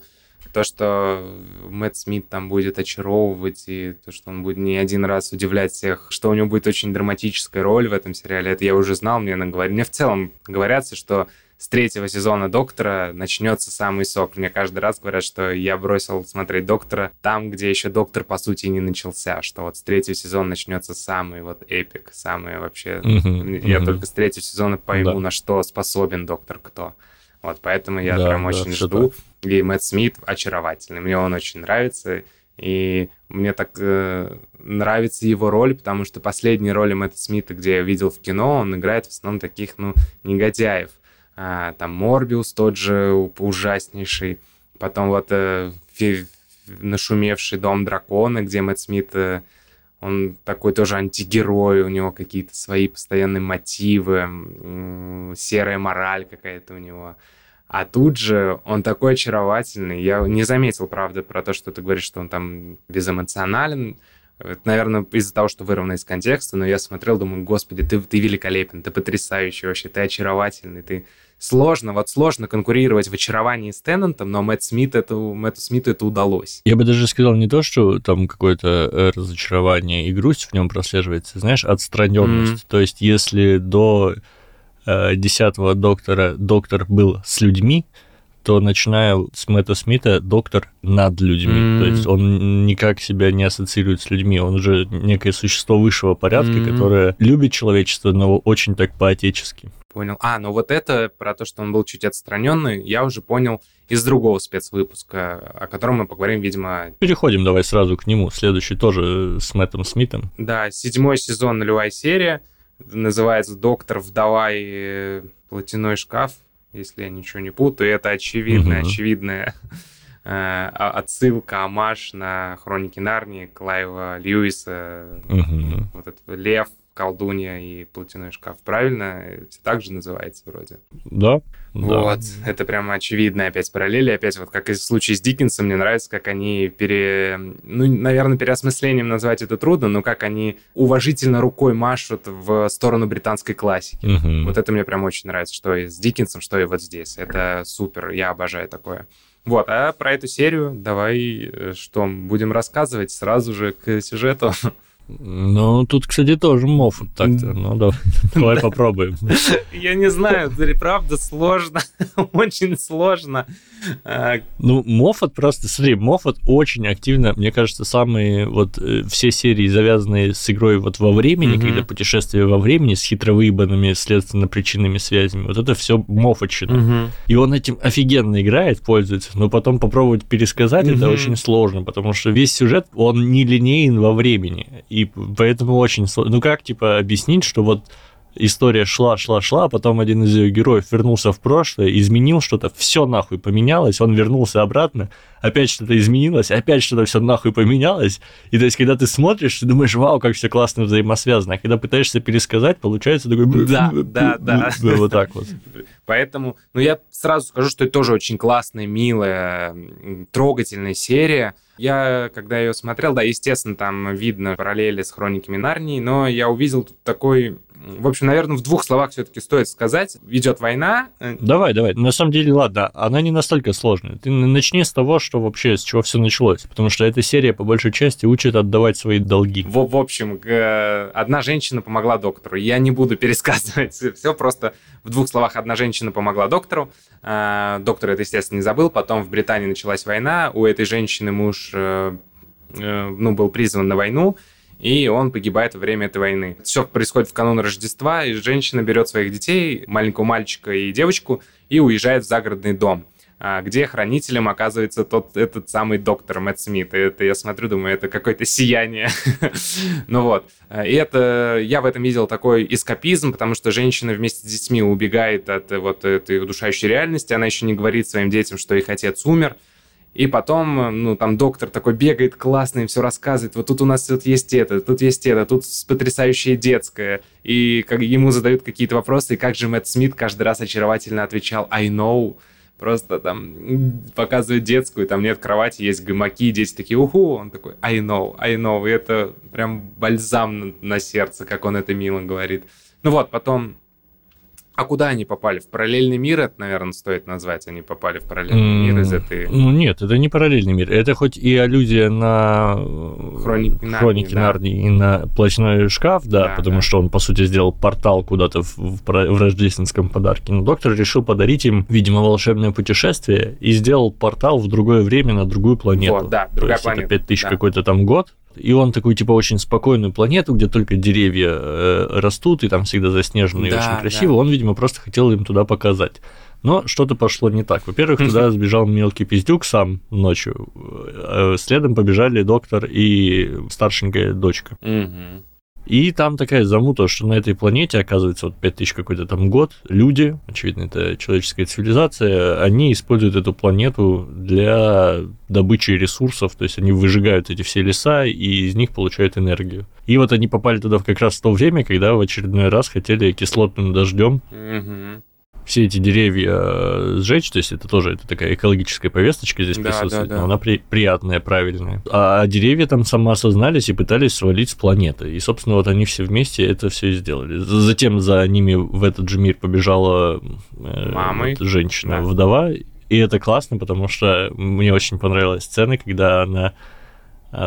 то, что Мэтт Смит там будет очаровывать, и то, что он будет не один раз удивлять всех, что у него будет очень драматическая роль в этом сериале, это я уже знал, мне наговорили. Мне в целом говорятся, что с третьего сезона «Доктора» начнется самый сок. Мне каждый раз говорят, что я бросил смотреть «Доктора» там, где еще «Доктор» по сути не начался, что вот с третьего сезона начнется самый вот эпик, самый вообще... Mm-hmm, я mm-hmm. только с третьего сезона пойму, да. на что способен «Доктор Кто». Вот, поэтому я да, прям да, очень жду. Так. И Мэтт Смит очаровательный. Мне он очень нравится. И мне так э, нравится его роль, потому что последние роли Мэтта Смита, где я видел в кино, он играет в основном таких, ну, негодяев. А, там Морбиус тот же ужаснейший. Потом вот э, фи- нашумевший Дом Дракона, где Мэтт Смит... Э, он такой тоже антигерой, у него какие-то свои постоянные мотивы, серая мораль какая-то у него. А тут же он такой очаровательный. Я не заметил, правда, про то, что ты говоришь, что он там безэмоционален. Это, наверное, из-за того, что вырвано из контекста, но я смотрел, думаю, господи, ты, ты великолепен, ты потрясающий вообще, ты очаровательный, ты сложно, вот сложно конкурировать в очаровании с Теннантом, но Мэтт Смит это, Мэтту Смиту это удалось.
Я бы даже сказал не то, что там какое-то э, разочарование и грусть в нем прослеживается, знаешь, отстраненность. Mm-hmm. То есть если до э, десятого доктора доктор был с людьми, то начиная с Мэтта Смита, доктор над людьми. Mm-hmm. То есть он никак себя не ассоциирует с людьми. Он уже некое существо высшего порядка, mm-hmm. которое любит человечество, но очень так по-отечески.
Понял. А, ну вот это про то, что он был чуть отстраненный, я уже понял из другого спецвыпуска, о котором мы поговорим, видимо...
Переходим давай сразу к нему. Следующий тоже с Мэттом Смитом.
Да, седьмой сезон, нулевая серия. Называется «Доктор, вдова и платяной шкаф» если я ничего не путаю. Это очевидная, угу. очевидная э, отсылка, амаш на хроники Нарнии Клайва Льюиса. Угу. Вот этот лев, колдунья и платяной шкаф. Правильно? Все так же называется вроде.
Да.
Вот, да. это прямо очевидно опять параллели. Опять вот как и в случае с Диккенсом, мне нравится, как они пере... Ну, наверное, переосмыслением назвать это трудно, но как они уважительно рукой машут в сторону британской классики. Угу. Вот это мне прям очень нравится, что и с Диккенсом, что и вот здесь. Это супер, я обожаю такое. Вот, а про эту серию давай э, что, будем рассказывать сразу же к сюжету.
Ну, тут, кстати, тоже Моффат так-то. Ну, давай, давай попробуем.
Я не знаю, правда сложно, очень сложно.
А, ну, Моффат просто, смотри, Моффат очень активно, мне кажется, самые вот э, все серии, завязанные с игрой вот во времени, когда путешествие во времени с хитро выебанными следственно-причинными связями, вот это все Моффатчина. И он этим офигенно играет, пользуется, но потом попробовать пересказать это очень сложно, потому что весь сюжет, он не линейен во времени и поэтому очень сложно. Ну как, типа, объяснить, что вот история шла, шла, шла, а потом один из ее героев вернулся в прошлое, изменил что-то, все нахуй поменялось, он вернулся обратно, опять что-то изменилось, опять что-то все нахуй поменялось. И то есть, когда ты смотришь, ты думаешь, вау, как все классно взаимосвязано. А когда пытаешься пересказать, получается такой...
Да, да, да.
Вот так вот.
Поэтому, ну, я сразу скажу, что это тоже очень классная, милая, трогательная серия. Я, когда ее смотрел, да, естественно, там видно параллели с хрониками Нарнии, но я увидел тут такой в общем, наверное, в двух словах все-таки стоит сказать. Идет война.
Э, давай, давай. На самом деле, ладно, она не настолько сложная. Ты начни с того, что вообще, с чего все началось. Потому что эта серия, по большей части, учит отдавать свои долги.
В, в общем, одна женщина помогла доктору. Я не буду пересказывать все, просто в двух словах одна женщина помогла доктору. А, доктор это, естественно, не забыл. Потом в Британии началась война. У этой женщины муж э, э, ну, был призван на войну и он погибает во время этой войны. Все происходит в канун Рождества, и женщина берет своих детей, маленького мальчика и девочку, и уезжает в загородный дом а, где хранителем оказывается тот, этот самый доктор Мэтт Смит. И это я смотрю, думаю, это какое-то сияние. ну вот. И это, я в этом видел такой эскапизм, потому что женщина вместе с детьми убегает от вот этой удушающей реальности, она еще не говорит своим детям, что их отец умер, и потом, ну, там доктор такой бегает классно, им все рассказывает. Вот тут у нас тут есть это, тут есть это, тут потрясающее детское. И как ему задают какие-то вопросы, и как же Мэтт Смит каждый раз очаровательно отвечал «I know», просто там показывает детскую, там нет кровати, есть гамаки, дети такие «Уху!» Он такой «I know, I know». И это прям бальзам на сердце, как он это мило говорит. Ну вот, потом а куда они попали? В параллельный мир это, наверное, стоит назвать. Они попали в параллельный mm, мир из этой...
Ну нет, это не параллельный мир. Это хоть и аллюзия на Хроники Нарнии, Хроники да. Нарнии и на плачной шкаф, да, да потому да. что он, по сути, сделал портал куда-то в, в, в рождественском подарке. Но доктор решил подарить им, видимо, волшебное путешествие и сделал портал в другое время на другую планету. Вот,
да, другая
То есть
планета.
это 5000
да.
какой-то там год, и он такой, типа, очень спокойную планету, где только деревья э, растут, и там всегда заснежено и да, очень красиво. Да. Он, видимо, просто хотел им туда показать. Но что-то пошло не так. Во-первых, туда сбежал мелкий пиздюк сам ночью. Э, следом побежали доктор и старшенькая дочка. И там такая замута, что на этой планете, оказывается, вот 5000 какой-то там год, люди, очевидно, это человеческая цивилизация, они используют эту планету для добычи ресурсов, то есть они выжигают эти все леса и из них получают энергию. И вот они попали туда как раз в то время, когда в очередной раз хотели кислотным дождем все эти деревья э, сжечь, то есть это тоже это такая экологическая повесточка здесь
Да,
присутствует,
да, да.
но она при- приятная, правильная. А деревья там самоосознались и пытались свалить с планеты. И, собственно, вот они все вместе это все и сделали. Затем за ними в этот же мир побежала э,
Мамой.
вот женщина,
Да.
вдова. И это классно, потому что мне очень понравилась сцена, когда она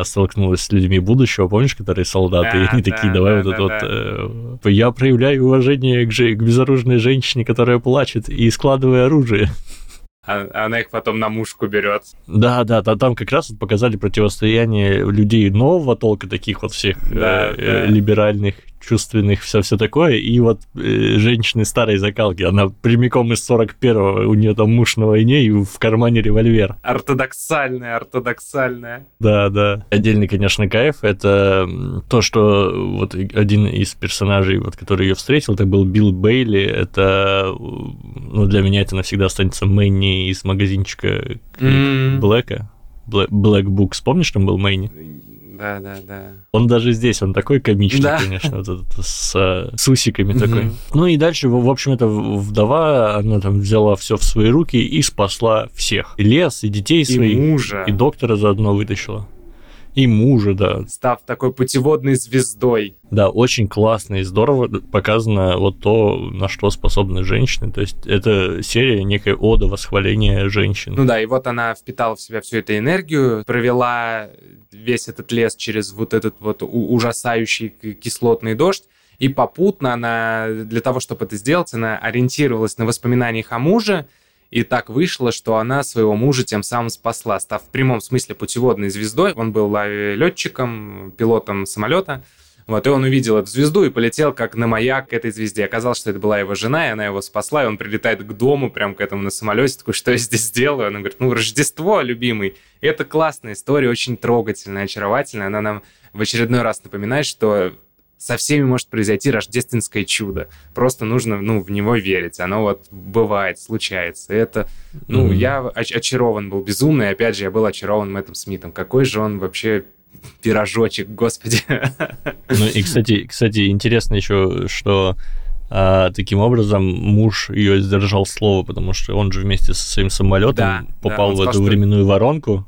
столкнулась с людьми будущего, помнишь, которые солдаты, и
Да,
они
да,
такие, давай
да,
вот это
да,
вот, э, я проявляю уважение к, же- к безоружной женщине, которая плачет, и складываю оружие.
А- она их потом на мушку берет.
Да, да, да, там как раз вот показали противостояние людей нового толка, таких вот всех
Да,
э, э,
да.
либеральных, чувственных, все все такое, и вот э, женщины старой закалки, она прямиком из 41-го, у нее там муж на войне, и в кармане револьвер.
Ортодоксальная, ортодоксальная.
Да, да. Отдельный, конечно, кайф это то, что вот один из персонажей, вот, который ее встретил, это был Билл Бейли. Это, ну, для меня это навсегда останется Мэнни из магазинчика. Блэка. Блэ- Black Books, помнишь, там был Мэнни?
Да, да, да.
Он даже здесь, он такой комичный,
Да.
конечно, вот этот с, с усиками такой. Ну и дальше, в в общем, эта вдова, она там взяла все в свои руки и спасла всех. И лес, и детей
И
своих,
мужа.
и доктора заодно вытащила. И мужа, да.
Став такой путеводной звездой.
Да, очень классно и здорово показано вот то, на что способны женщины. То есть это серия некая ода восхваления женщин.
Ну да, и вот она впитала в себя всю эту энергию, провела весь этот лес через вот этот вот ужасающий кислотный дождь, и попутно она, для того, чтобы это сделать, она ориентировалась на воспоминаниях о муже, и так вышло, что она своего мужа тем самым спасла, став в прямом смысле путеводной звездой. Он был летчиком, пилотом самолета, вот, и он увидел эту звезду и полетел как на маяк к этой звезде. Оказалось, что это была его жена, и она его спасла, и он прилетает к дому, прям к этому на самолете, такой, что я здесь сделаю? Она говорит, ну, Рождество, любимый. И это классная история, очень трогательная, очаровательная. Она нам в очередной раз напоминает, что со всеми может произойти рождественское чудо. Просто нужно, ну, в него верить. Оно вот бывает, случается. Это, ну,
Мгм.
я оч- очарован был безумно, и опять же, я был очарован Мэттом Смитом. Какой же он вообще пирожочек, господи.
Ну и, кстати, кстати, интересно еще, что а, таким образом муж ее сдержал слово, потому что он же вместе со своим самолетом
Да,
попал
да,
в
сказал,
эту
что-
временную воронку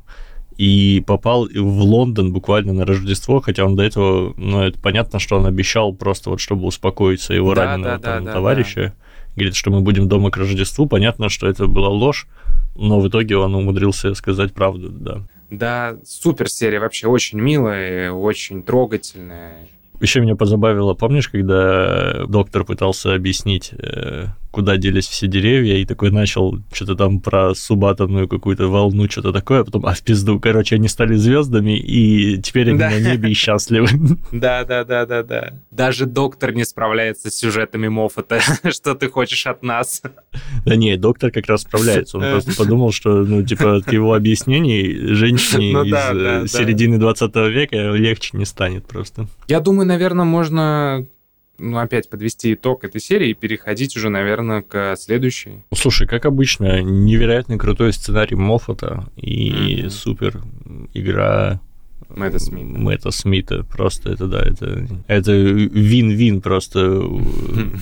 и попал в Лондон буквально на Рождество, хотя он до этого, ну, это понятно, что он обещал просто вот, чтобы успокоить своего
Да,
раненого
да,
там
да,
товарища. Говорит, что мы будем дома к Рождеству. Понятно, что это была ложь, но в итоге он умудрился сказать правду, да.
Да, супер серия, вообще очень милая, очень трогательная.
Еще меня позабавило, помнишь, когда доктор пытался объяснить, э, куда делись все деревья, и такой начал что-то там про субатомную какую-то волну, что-то такое, а потом, а в пизду, короче, они стали звездами, и теперь они
Да.
на небе и счастливы.
Да, да, да, да, да. Даже доктор не справляется с сюжетами Моффата. Что ты хочешь от нас?
Да не, доктор как раз справляется, он просто подумал, что, ну, типа, от его объяснений женщине
Ну
из э, середины 20 века легче не станет просто.
Я думаю, наверное, можно ну, опять подвести итог этой серии и переходить уже, наверное, к следующей.
Ну, Слушай, как обычно, невероятно крутой сценарий Моффата и
Мгм.
супер игра
Мэтта Смита.
Мэтта Смита. Просто это, да, это, это вин-вин просто.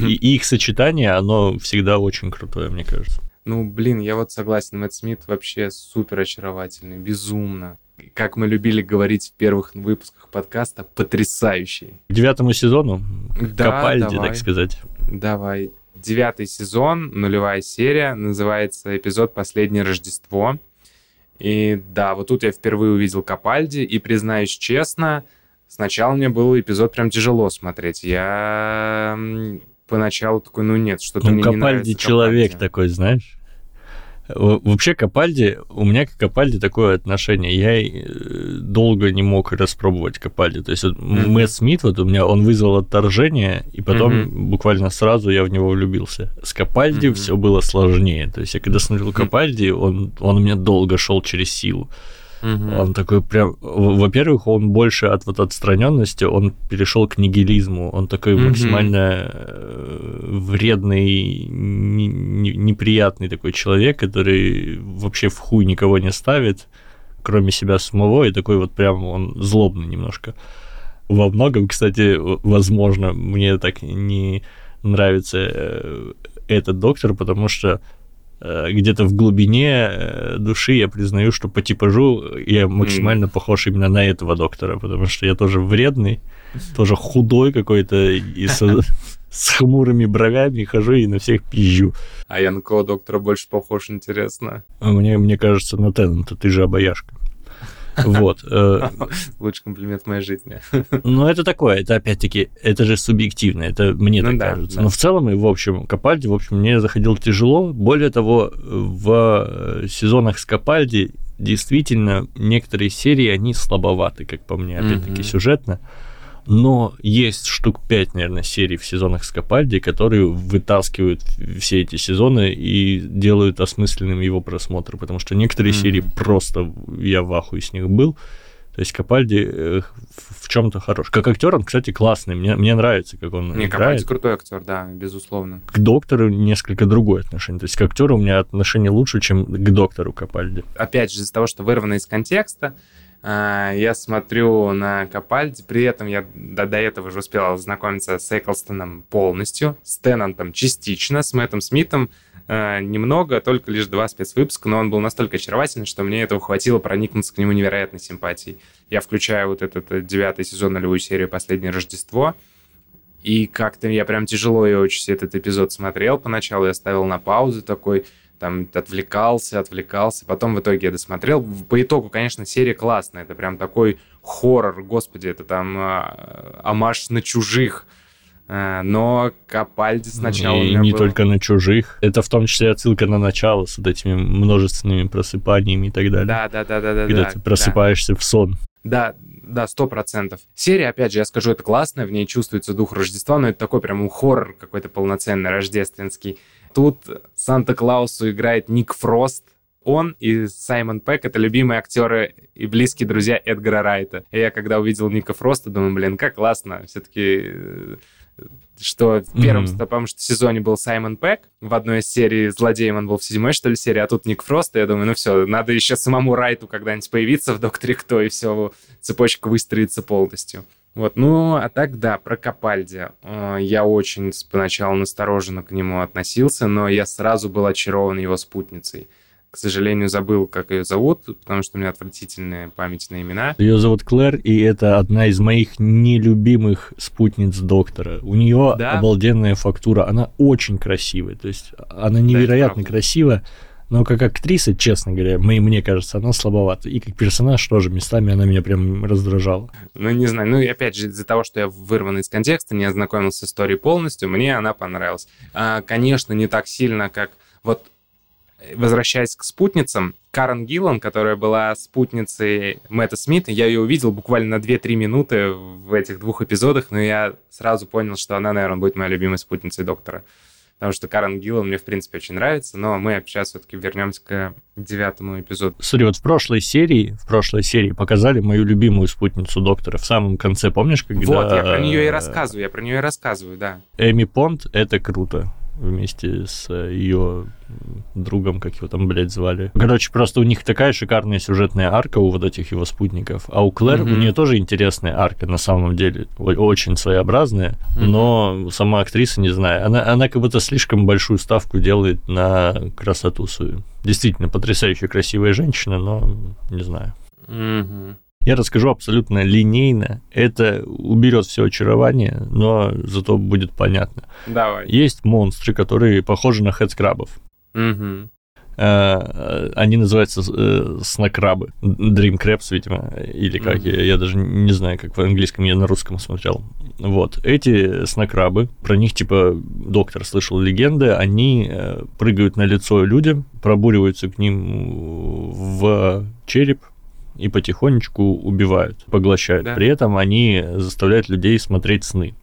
И их сочетание, оно всегда очень крутое, мне кажется.
Ну, блин, я вот согласен, Мэтт Смит вообще супер очаровательный, безумно. Как мы любили говорить в первых выпусках подкаста, потрясающий.
К девятому сезону,
Да,
Капальди,
давай.
так сказать.
Давай. Девятый сезон, нулевая серия, называется эпизод «Последнее Рождество». И да, вот тут я впервые увидел Капальди, и признаюсь честно, сначала мне был эпизод прям тяжело смотреть. Я поначалу такой, ну нет, что-то
Ну,
мне не
Капальди
нравится
человек
Капальди.
такой, знаешь. Вообще Капальди, у меня к Капальди такое отношение. Я э, долго не мог распробовать Капальди. То есть вот
Мгм.
Мэтт Смит, вот у меня он вызвал отторжение, и потом
Мгм.
буквально сразу я в него влюбился. С Капальди
Мгм.
все было сложнее. То есть я когда смотрел. Капальди, он, он у меня долго шел через силу.
Мгм.
Он такой прям, во-первых, он больше от вот отстраненности, он перешел к нигилизму, он такой
Мгм.
максимально э, вредный, не- не- неприятный такой человек, который вообще в хуй никого не ставит, кроме себя самого, и такой вот прям он злобный немножко. Во многом, кстати, возможно, мне так не нравится э, этот доктор, потому что где-то в глубине э, души я признаю, что по типажу я максимально mm. похож именно на этого доктора, потому что я тоже вредный, тоже худой какой-то и со, с хмурыми бровями хожу и на всех пизжу.
А я на кого доктора больше похож, интересно?
А мне, мне кажется, на Теннанта, ты же обаяшка. Вот. Э,
Лучший комплимент в моей жизни.
Ну, это такое, это опять-таки, это же субъективно, это мне ну, так да, кажется. Да. Но в целом и в общем, Капальди, в общем, мне заходил тяжело. Более того, в сезонах с Капальди действительно некоторые серии, они слабоваты, как по мне, опять-таки, сюжетно но есть штук 5, наверное, серий в сезонах с Капальди, которые вытаскивают все эти сезоны и делают осмысленным его просмотр, потому что некоторые mm-hmm. серии просто я в ахуе с них был. То есть Капальди э, в чем-то хорош. Как актер он, кстати, классный. Мне, мне нравится, как он Не, играет. Капальди
крутой актер, да, безусловно.
К доктору несколько другое отношение. То есть к актеру у меня отношение лучше, чем к доктору Капальди.
Опять же, из-за того, что вырвано из контекста, я смотрю на Капальди, при этом я до, до этого уже успел ознакомиться с Эклстоном полностью, с Теннантом частично, с Мэттом Смитом э, немного, только лишь два спецвыпуска, но он был настолько очаровательный, что мне этого хватило проникнуться к нему невероятной симпатией. Я включаю вот этот э, девятый сезон нулевую серию «Последнее Рождество», и как-то я прям тяжело и очень этот эпизод смотрел поначалу, я ставил на паузу такой, там отвлекался, отвлекался. Потом в итоге я досмотрел. По итогу, конечно, серия классная. Это прям такой хоррор, господи, это там э, амаш на чужих. Э, но Капальди сначала
И не был... только на чужих. Это в том числе отсылка на начало с вот этими множественными просыпаниями и так далее.
Да, да, да, да, да.
Когда
да,
ты просыпаешься
да.
в сон.
Да, да, сто процентов. Серия, опять же, я скажу, это классно, в ней чувствуется дух Рождества, но это такой прям хоррор какой-то полноценный, рождественский. Тут Санта-Клаусу играет Ник Фрост, он и Саймон Пэк — это любимые актеры и близкие друзья Эдгара Райта. И я когда увидел Ника Фроста, думаю, блин, как классно. Все-таки э, что в первом, mm-hmm. потому что сезоне был Саймон Пэк, в одной из серий злодеем он был в седьмой, что ли, серии, а тут Ник Фрост, и я думаю, ну все, надо еще самому Райту когда-нибудь появиться в Докторе Кто, и все, цепочка выстроится полностью. Вот, ну, а так, да, про Капальди. Э, я очень поначалу настороженно к нему относился, но я сразу был очарован его спутницей. К сожалению, забыл, как ее зовут, потому что у меня отвратительная память на имена.
Ее зовут Клэр, и это одна из моих нелюбимых спутниц доктора. У нее да? обалденная фактура, она очень красивая, то есть она невероятно да, красивая. Но как актриса, честно говоря, мне, мне кажется, она слабовата. И как персонаж тоже местами она меня прям раздражала.
Ну, не знаю. Ну, и опять же, из-за того, что я вырван из контекста, не ознакомился с историей полностью, мне она понравилась. А, конечно, не так сильно, как... Вот возвращаясь к спутницам, Карен Гиллан, которая была спутницей Мэтта Смита, я ее увидел буквально на 2-3 минуты в этих двух эпизодах, но я сразу понял, что она, наверное, будет моей любимой спутницей доктора потому что Карен Гиллан мне, в принципе, очень нравится, но мы сейчас все-таки вернемся к девятому эпизоду.
Смотри, вот в прошлой серии, в прошлой серии показали мою любимую спутницу доктора в самом конце, помнишь, когда...
Вот, я про нее и рассказываю, я про нее и рассказываю, да.
Эми Понт, это круто вместе с э, ее другом, как его там, блядь, звали. Короче, просто у них такая шикарная сюжетная арка у вот этих его спутников. А у Клэр, mm-hmm. у нее тоже интересная арка, на самом деле. Очень своеобразная. Mm-hmm. Но сама актриса, не знаю, она, она как будто слишком большую ставку делает на красоту свою. Действительно, потрясающе красивая женщина, но не знаю.
Mm-hmm.
Я расскажу абсолютно линейно. Это уберет все очарование, но зато будет понятно.
Давай.
Есть монстры, которые похожи на хедскрабов.
Угу.
Они называются э, снокрабы. Dream Crabs, видимо, или как. Mm-hmm. Я, я даже не знаю, как в английском, я на русском смотрел. Вот. Эти снокрабы, про них, типа, доктор слышал легенды, они э, прыгают на лицо людям, пробуриваются к ним в череп, и потихонечку убивают, поглощают. Да. При этом они заставляют людей смотреть сны.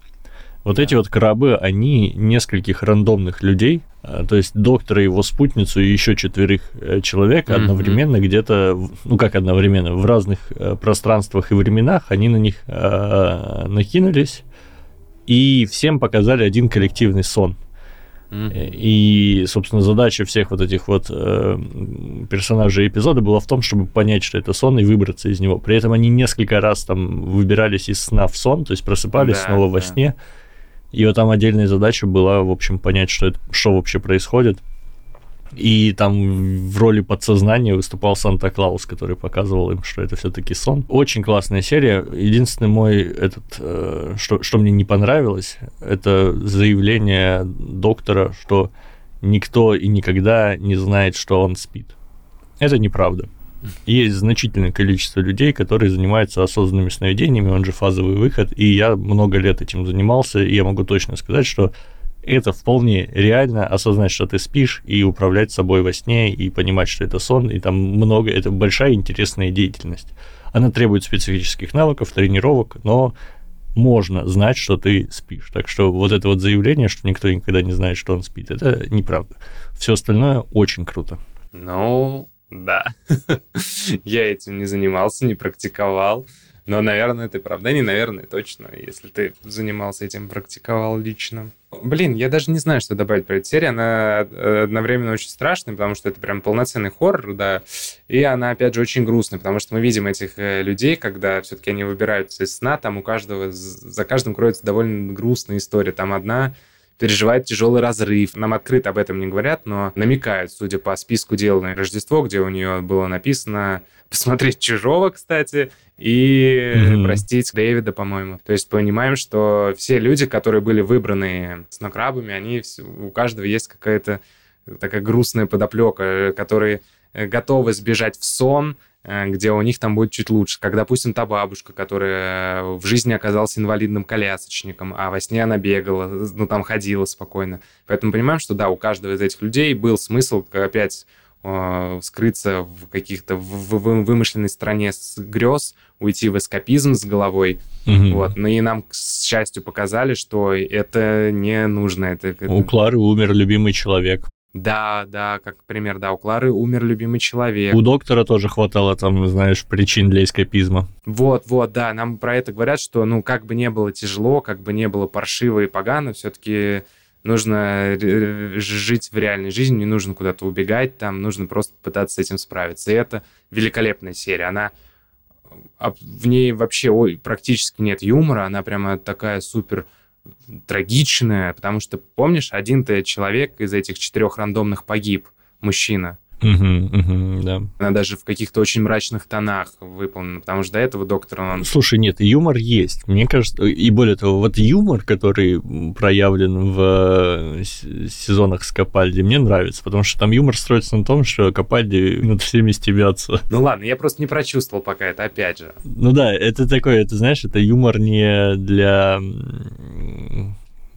Вот да. эти вот крабы, они нескольких рандомных людей, а, то есть доктора, его спутницу и еще четверых э, человек mm-hmm. одновременно где-то, ну как одновременно, в разных э, пространствах и временах они на них э, накинулись и всем показали один коллективный сон. И, собственно, задача всех вот этих вот э, персонажей эпизода была в том, чтобы понять, что это сон, и выбраться из него. При этом они несколько раз там выбирались из сна в сон, то есть просыпались да, снова да. во сне. И вот там отдельная задача была, в общем, понять, что, это, что вообще происходит. И там в роли подсознания выступал Санта-Клаус, который показывал им, что это все-таки сон. Очень классная серия. Единственный мой этот, э, что, что мне не понравилось, это заявление доктора, что никто и никогда не знает, что он спит. Это неправда. Есть значительное количество людей, которые занимаются осознанными сновидениями, он же фазовый выход, и я много лет этим занимался, и я могу точно сказать, что это вполне реально осознать, что ты спишь, и управлять собой во сне, и понимать, что это сон, и там много, это большая интересная деятельность. Она требует специфических навыков, тренировок, но можно знать, что ты спишь. Так что вот это вот заявление, что никто никогда не знает, что он спит, это неправда. Все остальное очень круто.
Ну, да. Я этим не занимался, не практиковал. Но, наверное, это правда. Не, наверное, точно, если ты занимался этим, практиковал лично. Блин, я даже не знаю, что добавить про эту серию. Она одновременно очень страшная, потому что это прям полноценный хоррор, да. И она, опять же, очень грустная, потому что мы видим этих э, людей, когда все-таки они выбираются из сна, там у каждого, за каждым кроется довольно грустная история. Там одна переживает тяжелый разрыв. Нам открыто об этом не говорят, но намекают, судя по списку дел на Рождество, где у нее было написано посмотреть «Чужого», кстати, и mm-hmm. простить Дэвида, по-моему. То есть понимаем, что все люди, которые были выбраны снокрабами, они у каждого есть какая-то такая грустная подоплека, которые готовы сбежать в сон, Э, где у них там будет чуть лучше. Как, допустим, та бабушка, которая в жизни оказалась инвалидным колясочником, а во сне она бегала, ну, там ходила спокойно. Поэтому понимаем, что да, у каждого из этих людей был смысл опять э, скрыться в каких-то в, в вымышленной стране с грез, уйти в эскапизм с головой. Угу. Вот. Ну и нам, к счастью, показали, что это не нужно. Это, это...
У Клары умер любимый человек.
Да, да, как пример, да, у Клары умер любимый человек.
У доктора тоже хватало там, знаешь, причин для эскапизма.
Вот, вот, да, нам про это говорят, что, ну, как бы не было тяжело, как бы не было паршиво и погано, все-таки нужно жить в реальной жизни, не нужно куда-то убегать, там нужно просто пытаться с этим справиться. И это великолепная серия, она а, в ней вообще ой, практически нет юмора, она прямо такая супер трагичная, потому что, помнишь, один-то человек из этих четырех рандомных погиб, мужчина.
Угу, угу, да.
Она даже в каких-то очень мрачных тонах выполнена, потому что до этого доктор... Он...
Слушай, нет, юмор есть. Мне кажется, и более того, вот юмор, который проявлен в сезонах с Капальди, мне нравится, потому что там юмор строится на том, что Капальди над всеми стебятся.
Ну ладно, я просто не прочувствовал пока это, опять же.
Ну да, это такое, это, знаешь, это юмор не для...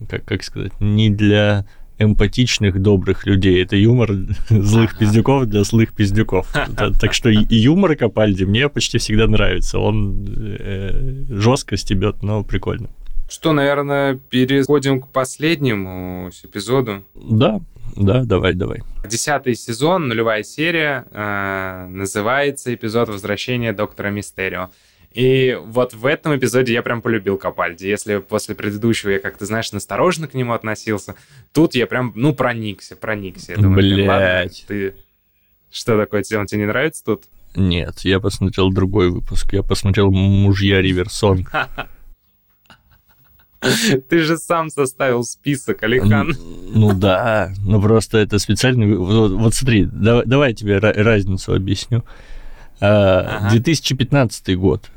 Как, как сказать? Не для эмпатичных, добрых людей. Это юмор злых пиздюков для злых пиздюков. Так что и юмор Капальди мне почти всегда нравится. Он э, жестко стебет, но прикольно.
Что, наверное, переходим к последнему эпизоду.
Да, да, давай, давай.
Десятый сезон, нулевая серия, э, называется эпизод возвращения доктора Мистерио. И вот в этом эпизоде я прям полюбил Капальди. Если после предыдущего я как-то, знаешь, настороженно к нему относился, тут я прям, ну, проникся, проникся. Я
думаю, Блять.
ты... Что такое? Он тебе не нравится тут?
Нет, я посмотрел другой выпуск. Я посмотрел «Мужья Риверсонг».
Ты же сам составил список, Алихан.
Ну да, ну просто это специальный... Вот, вот смотри, давай, давай я тебе разницу объясню. А, ага. 2015 год.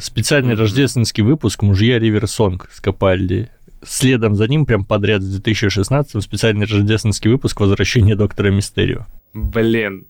Специальный mm-hmm. рождественский выпуск «Мужья Риверсонг» с Капальди. Следом за ним, прям подряд в 2016 специальный рождественский выпуск «Возвращение доктора Мистерио».
Блин,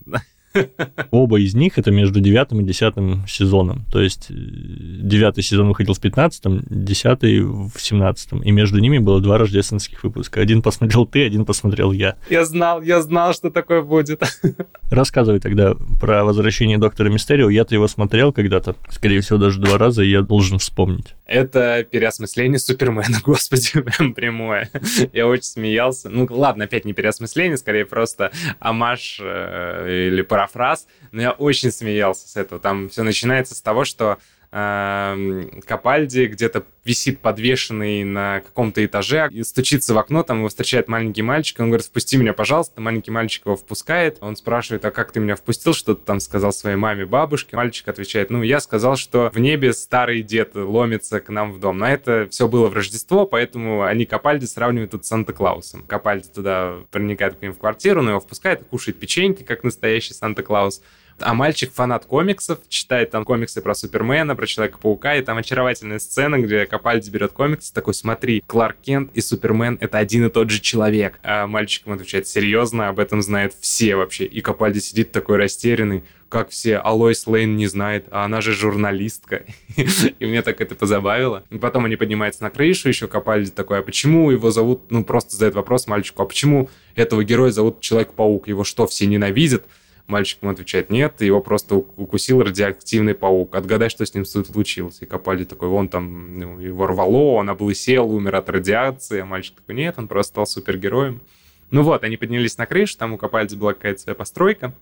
Оба из них это между девятым и десятым сезоном. То есть э, девятый сезон выходил в пятнадцатом, десятый в семнадцатом. И между ними было два рождественских выпуска. Один посмотрел ты, один посмотрел я.
Я знал, я знал, что такое будет.
Рассказывай тогда про возвращение доктора Мистерио. Я-то его смотрел когда-то, скорее всего, даже два раза, и я должен вспомнить.
Это переосмысление Супермена, господи, прям прямое. Я очень смеялся. Ну, ладно, опять не переосмысление, скорее просто амаш э, или пара парафраз, но я очень смеялся с этого. Там все начинается с того, что Капальди где-то висит подвешенный на каком-то этаже, и стучится в окно, там его встречает маленький мальчик, он говорит, впусти меня, пожалуйста. Маленький мальчик его впускает, он спрашивает, а как ты меня впустил, что ты там сказал своей маме, бабушке? Мальчик отвечает, ну, я сказал, что в небе старый дед ломится к нам в дом. Но это все было в Рождество, поэтому они Капальди сравнивают тут с Санта-Клаусом. Капальди туда проникает к ним в квартиру, но его впускает кушает печеньки, как настоящий Санта-Клаус. А мальчик фанат комиксов, читает там комиксы про Супермена, про Человека-паука, и там очаровательная сцена, где Капальди берет комиксы, такой, смотри, Кларк Кент и Супермен — это один и тот же человек. А мальчик ему отвечает, серьезно, об этом знают все вообще. И Капальди сидит такой растерянный, как все, Алойс Лейн не знает, а она же журналистка. И мне так это позабавило. Потом они поднимаются на крышу, еще Капальди такой, а почему его зовут, ну просто задает вопрос мальчику, а почему этого героя зовут Человек-паук? Его что, все ненавидят? Мальчик ему отвечает, нет, его просто укусил радиоактивный паук. Отгадай, что с ним случилось. И Капальди такой, вон там, ну, его рвало, он облысел, умер от радиации. А мальчик такой, нет, он просто стал супергероем. Ну вот, они поднялись на крышу, там у Капальди была какая-то своя постройка.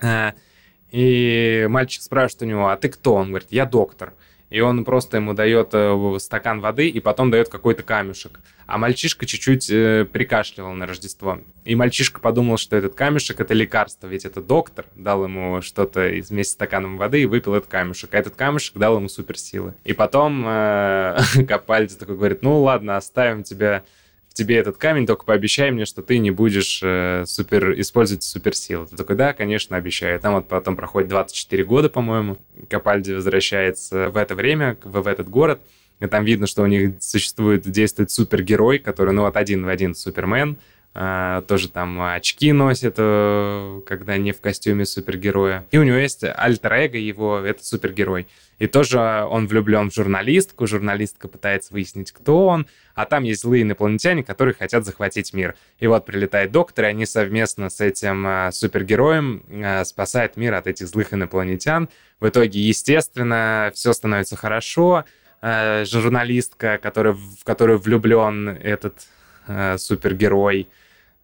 А, и мальчик спрашивает у него, а ты кто? Он говорит, я доктор и он просто ему дает э, стакан воды и потом дает какой-то камешек. А мальчишка чуть-чуть э, прикашливал на Рождество. И мальчишка подумал, что этот камешек — это лекарство, ведь это доктор дал ему что-то вместе с стаканом воды и выпил этот камешек. А этот камешек дал ему суперсилы. И потом э, Капальди такой говорит, ну ладно, оставим тебя тебе этот камень, только пообещай мне, что ты не будешь э, супер, использовать суперсилы. Ты такой, да, конечно, обещаю. Там вот потом проходит 24 года, по-моему. Капальди возвращается в это время, в, в этот город. И там видно, что у них существует, действует супергерой, который, ну вот один в один Супермен, тоже там очки носит, uh, когда не в костюме супергероя. И у него есть альтер-эго его, это супергерой. И тоже он влюблен в журналистку, журналистка пытается выяснить, кто он, а там есть злые инопланетяне, которые хотят захватить мир. И вот прилетает доктор, и они совместно с этим uh, супергероем uh, спасают мир от этих злых инопланетян. В итоге, естественно, все становится хорошо. Журналистка, который, в которую влюблен этот супергерой, Э,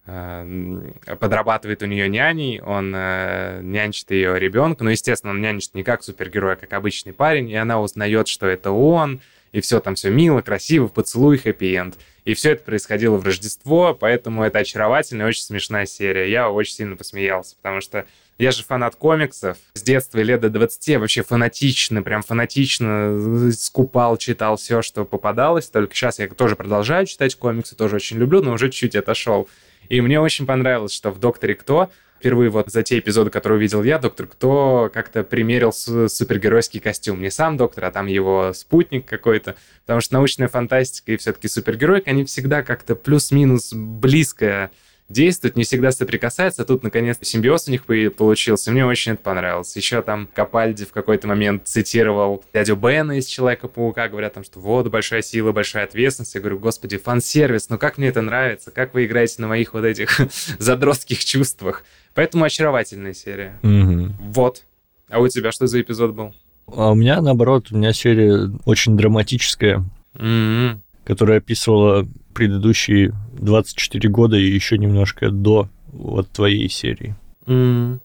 подрабатывает у нее няней, он э, нянчит ее ребенка, но, естественно, он нянчит не как супергерой, а как обычный парень, и она узнает, что это он, и все там все мило, красиво, поцелуй, хэппи-энд. И все это происходило в Рождество, поэтому это очаровательная, очень смешная серия. Я очень сильно посмеялся, потому что я же фанат комиксов. С детства лет до 20 вообще фанатично, прям фанатично скупал, читал все, что попадалось. Только сейчас я тоже продолжаю читать комиксы, тоже очень люблю, но уже чуть-чуть отошел. И мне очень понравилось, что в «Докторе Кто» впервые вот за те эпизоды, которые увидел я, доктор Кто как-то примерил супергеройский костюм. Не сам доктор, а там его спутник какой-то. Потому что научная фантастика и все-таки супергеройка, они всегда как-то плюс-минус близкая действуют, не всегда соприкасаются, а тут, наконец, симбиоз у них получился, мне очень это понравилось. Еще там Капальди в какой-то момент цитировал дядю Бена из Человека-паука, говорят там, что вот, большая сила, большая ответственность. Я говорю, господи, фан-сервис, ну как мне это нравится, как вы играете на моих вот этих задротских чувствах. Поэтому очаровательная серия.
Угу.
Вот. А у тебя что за эпизод был?
А у меня, наоборот, у меня серия очень драматическая,
mm-hmm.
которая описывала предыдущие 24 года и еще немножко до вот твоей серии.
Mm.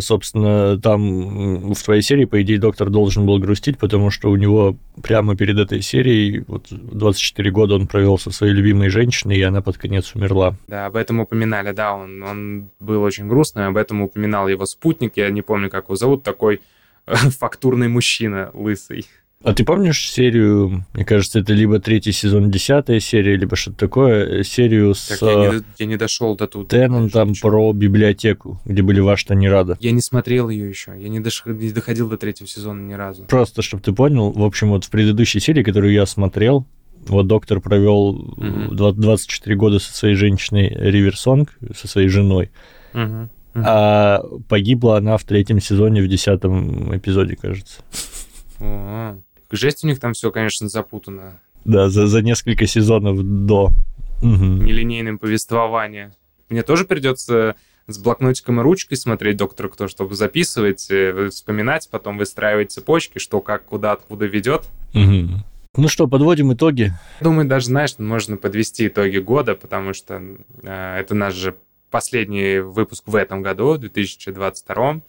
Собственно, там в твоей серии, по идее, доктор должен был грустить, потому что у него прямо перед этой серией, вот 24 года он провел со своей любимой женщиной, и она под конец умерла.
Да, об этом упоминали, да, он, он был очень грустный, об этом упоминал его спутник, я не помню, как его зовут, такой фактурный мужчина, лысый.
А ты помнишь серию, мне кажется, это либо третий сезон, десятая серия, либо что-то такое, серию
так
с...
Я не, я не дошел до тут.
Теннантом про библиотеку, где были ваши не рада.
Я не смотрел ее еще, я не, дош... не доходил до третьего сезона ни разу.
Просто, чтобы ты понял, в общем, вот в предыдущей серии, которую я смотрел, вот доктор провел
Мгм.
24 года со своей женщиной Риверсонг, со своей женой,
Мгм. Мгм.
а погибла она в третьем сезоне в десятом эпизоде, кажется.
Жесть у них там все, конечно, запутано.
Да, за, за несколько сезонов до. Мгм.
Нелинейным повествование. Мне тоже придется с блокнотиком и ручкой смотреть доктора кто, чтобы записывать, э, вспоминать, потом выстраивать цепочки, что как, куда, откуда ведет.
Мгм. Ну что, подводим итоги.
Думаю, даже, знаешь, можно подвести итоги года, потому что э, это наш же последний выпуск в этом году, 2022.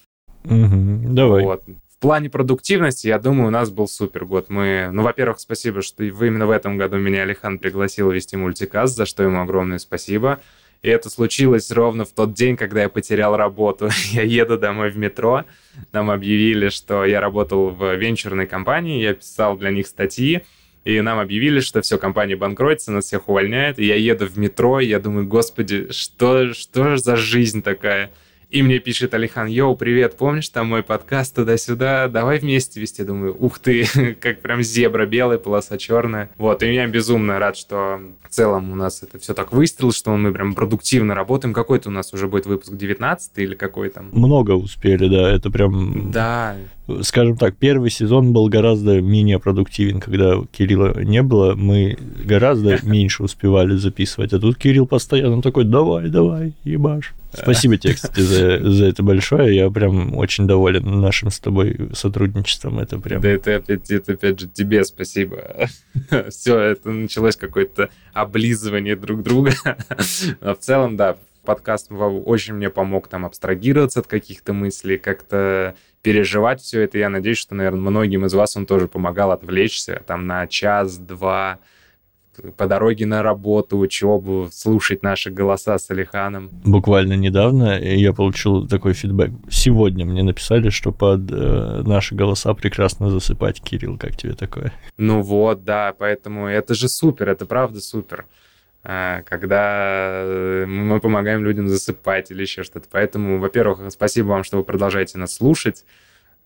Мгм. Давай.
Вот. В плане продуктивности, я думаю, у нас был супер год. Мы, ну, во-первых, спасибо, что вы именно в этом году меня Алихан пригласил вести мультикаст, за что ему огромное спасибо. И это случилось ровно в тот день, когда я потерял работу. я еду домой в метро, нам объявили, что я работал в венчурной компании, я писал для них статьи, и нам объявили, что все, компания банкротится, нас всех увольняет, и я еду в метро, и я думаю, господи, что, что за жизнь такая? И мне пишет Алихан, йоу, привет, помнишь там мой подкаст туда-сюда, давай вместе вести. Думаю, ух ты, как прям зебра белая, полоса черная. Вот, и я безумно рад, что в целом у нас это все так выстрелилось, что мы прям продуктивно работаем. Какой-то у нас уже будет выпуск 19 или какой там?
Много успели, да, это прям...
Да,
скажем так, первый сезон был гораздо менее продуктивен, когда Кирилла не было, мы гораздо меньше успевали записывать, а тут Кирилл постоянно такой, давай, давай, ебаш. Спасибо тебе, кстати, за, за это большое, я прям очень доволен нашим с тобой сотрудничеством, это прям...
Да это опять, это опять же тебе спасибо. Все, это началось какое-то облизывание друг друга. Но в целом, да, подкаст очень мне помог там абстрагироваться от каких-то мыслей, как-то переживать все это. Я надеюсь, что, наверное, многим из вас он тоже помогал отвлечься там на час-два по дороге на работу, учебу, слушать наши голоса с Алиханом.
Буквально недавно я получил такой фидбэк. Сегодня мне написали, что под э, наши голоса прекрасно засыпать. Кирилл, как тебе такое?
Ну вот, да, поэтому это же супер, это правда супер. А, когда э, мы помогаем людям засыпать или еще что-то. Поэтому, во-первых, спасибо вам, что вы продолжаете нас слушать.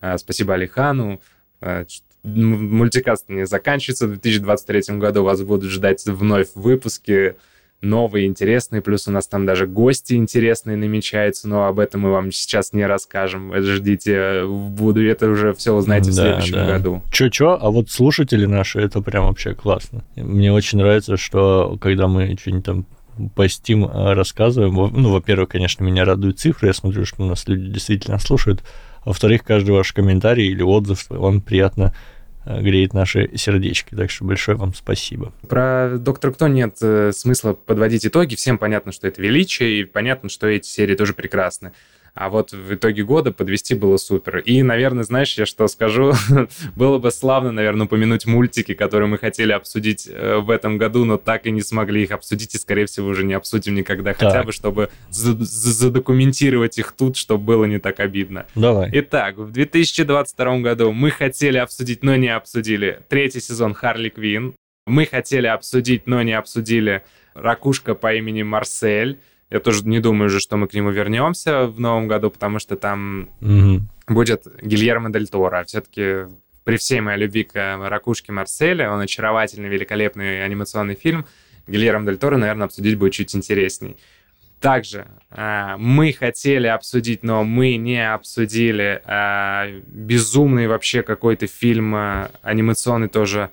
А, спасибо Алихану. А, мультикаст не заканчивается. В 2023 году вас будут ждать вновь выпуски новые, интересные, плюс у нас там даже гости интересные намечаются, но об этом мы вам сейчас не расскажем. Ждите, буду это уже все узнаете в следующем да. году.
Чё-чё, а вот слушатели наши, это прям вообще классно. Мне очень нравится, что когда мы что-нибудь там постим, а, рассказываем, ну, во-первых, конечно, меня радуют цифры, я смотрю, что у нас люди действительно слушают, во-вторых, каждый ваш комментарий или отзыв, он приятно греет наши сердечки. Так что большое вам спасибо.
Про «Доктор Кто» нет э, смысла подводить итоги. Всем понятно, что это величие, и понятно, что эти серии тоже прекрасны. А вот в итоге года подвести было супер. И, наверное, знаешь, я что скажу? было бы славно, наверное, упомянуть мультики, которые мы хотели обсудить э, в этом году, но так и не смогли их обсудить, и, скорее всего, уже не обсудим никогда. Так. Хотя бы, чтобы задокументировать их тут, чтобы было не так обидно.
Давай.
Итак, в 2022 году мы хотели обсудить, но не обсудили третий сезон Харли Квин. Мы хотели обсудить, но не обсудили ракушка по имени Марсель. Я тоже не думаю уже, что мы к нему вернемся в новом году, потому что там mm-hmm. будет Гильермо Дель Торо. Все-таки при всей моей любви к «Ракушке Марселя», он очаровательный, великолепный анимационный фильм, Гильермо Дель Торо, наверное, обсудить будет чуть интересней. Также э, мы хотели обсудить, но мы не обсудили э, безумный вообще какой-то фильм э, анимационный тоже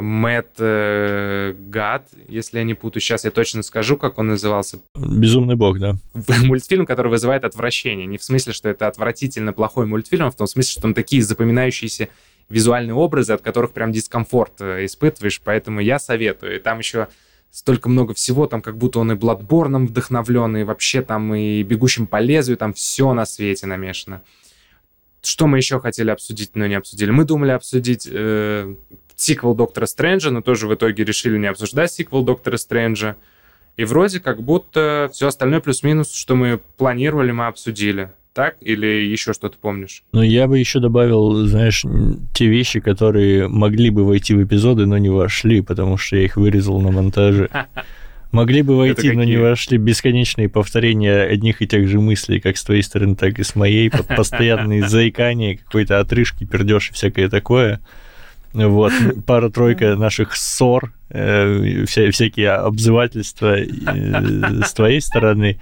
Мэтт э, Гад, если я не путаю. Сейчас я точно скажу, как он назывался.
Безумный бог, да.
Мультфильм, который вызывает отвращение. Не в смысле, что это отвратительно плохой мультфильм, а в том смысле, что там такие запоминающиеся визуальные образы, от которых прям дискомфорт э, испытываешь. Поэтому я советую. И там еще столько много всего, там как будто он и Бладборном вдохновлен, и вообще там и Бегущим по лезвию, там все на свете намешано. Что мы еще хотели обсудить, но не обсудили? Мы думали обсудить э, сиквел Доктора Стрэнджа, но тоже в итоге решили не обсуждать сиквел Доктора Стрэнджа. И вроде как будто все остальное плюс-минус, что мы планировали, мы обсудили. Так? Или еще что-то помнишь?
Ну, я бы еще добавил, знаешь, те вещи, которые могли бы войти в эпизоды, но не вошли, потому что я их вырезал на монтаже. Могли бы войти, но не вошли бесконечные повторения одних и тех же мыслей, как с твоей стороны, так и с моей, постоянные заикания, какой-то отрыжки, пердеж и всякое такое. Вот, пара-тройка наших ссор, э, вся, всякие обзывательства э, с твоей стороны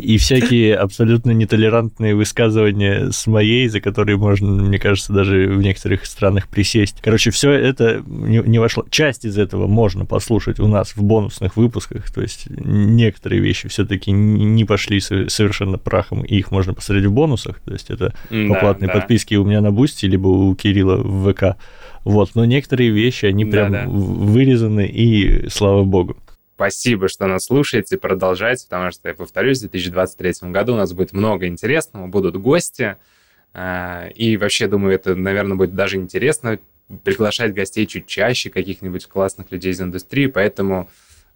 и всякие абсолютно нетолерантные высказывания с моей, за которые можно, мне кажется, даже в некоторых странах присесть. Короче, все это не, не вошло. Часть из этого можно послушать у нас в бонусных выпусках, то есть некоторые вещи все-таки не пошли совершенно прахом, и их можно посмотреть в бонусах, то есть это по платной да. подписке у меня на Бусти, либо у Кирилла в ВК. Вот, но некоторые вещи, они прям да, да. вырезаны, и слава богу.
Спасибо, что нас слушаете, продолжайте, потому что, я повторюсь, в 2023 году у нас будет много интересного, будут гости, А, и вообще, думаю, это, наверное, будет даже интересно приглашать гостей чуть чаще, каких-нибудь классных людей из индустрии, поэтому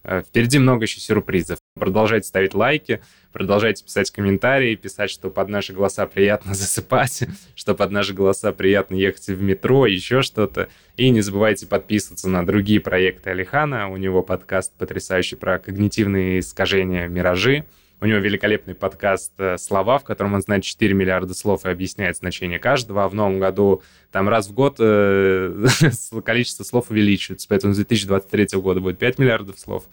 э, впереди много еще сюрпризов. Продолжайте ставить лайки, продолжайте писать комментарии, писать, что под наши голоса приятно засыпать, что под наши голоса приятно ехать в метро, еще что-то. И не забывайте подписываться на другие проекты Алихана. У него подкаст потрясающий про когнитивные искажения «Миражи». У него великолепный подкаст э, «Слова», в котором он знает 4 миллиарда слов и объясняет значение каждого. А в новом году там раз в год э, количество слов увеличивается. Поэтому с 2023 года будет 5 миллиардов слов.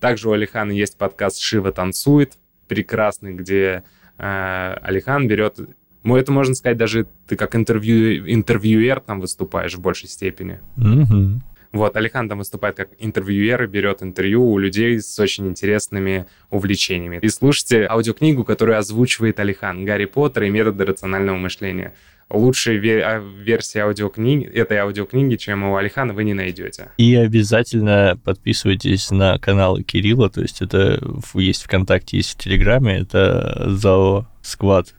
Также у Алихана есть подкаст «Шива танцует», прекрасный, где э, Алихан берет... Ну, это можно сказать, даже ты как интервью, интервьюер там выступаешь в большей степени.
Мгм.
Вот, Алихан там выступает как интервьюер и берет интервью у людей с очень интересными увлечениями. И слушайте аудиокнигу, которую озвучивает Алихан «Гарри Поттер и методы рационального мышления». Лучшей ве- а, версии аудиокниги, этой аудиокниги, чем у Алихана, вы не найдете.
И обязательно подписывайтесь на каналы Кирилла, то есть это в- есть ВКонтакте, есть в Телеграме, это ЗАО Сквад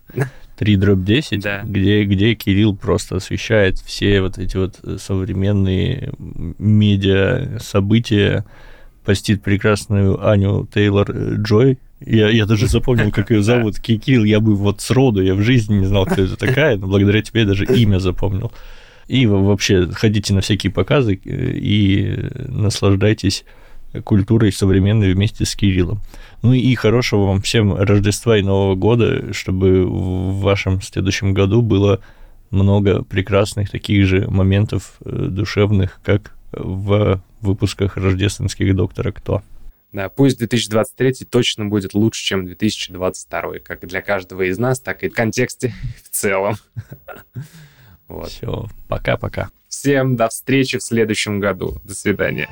3 дробь 10,
Да.
где, где Кирилл просто освещает все вот эти вот современные медиа события, постит прекрасную Аню Тейлор э, Джой. Я, я даже запомнил, как ее зовут. Ки- Кирилл, я бы вот сроду, я в жизни не знал, кто это такая, но благодаря тебе я даже имя запомнил. И вообще ходите на всякие показы э, и наслаждайтесь культурой современной вместе с Кириллом. Ну и хорошего вам всем Рождества и Нового года, чтобы в вашем следующем году было много прекрасных таких же моментов э, душевных, как в выпусках рождественских «Доктора Кто».
Да, пусть 2023 точно будет лучше, чем 2022, как для каждого из нас, так и в контексте в целом. Вот.
Все, пока-пока.
Всем до встречи в следующем году. До свидания.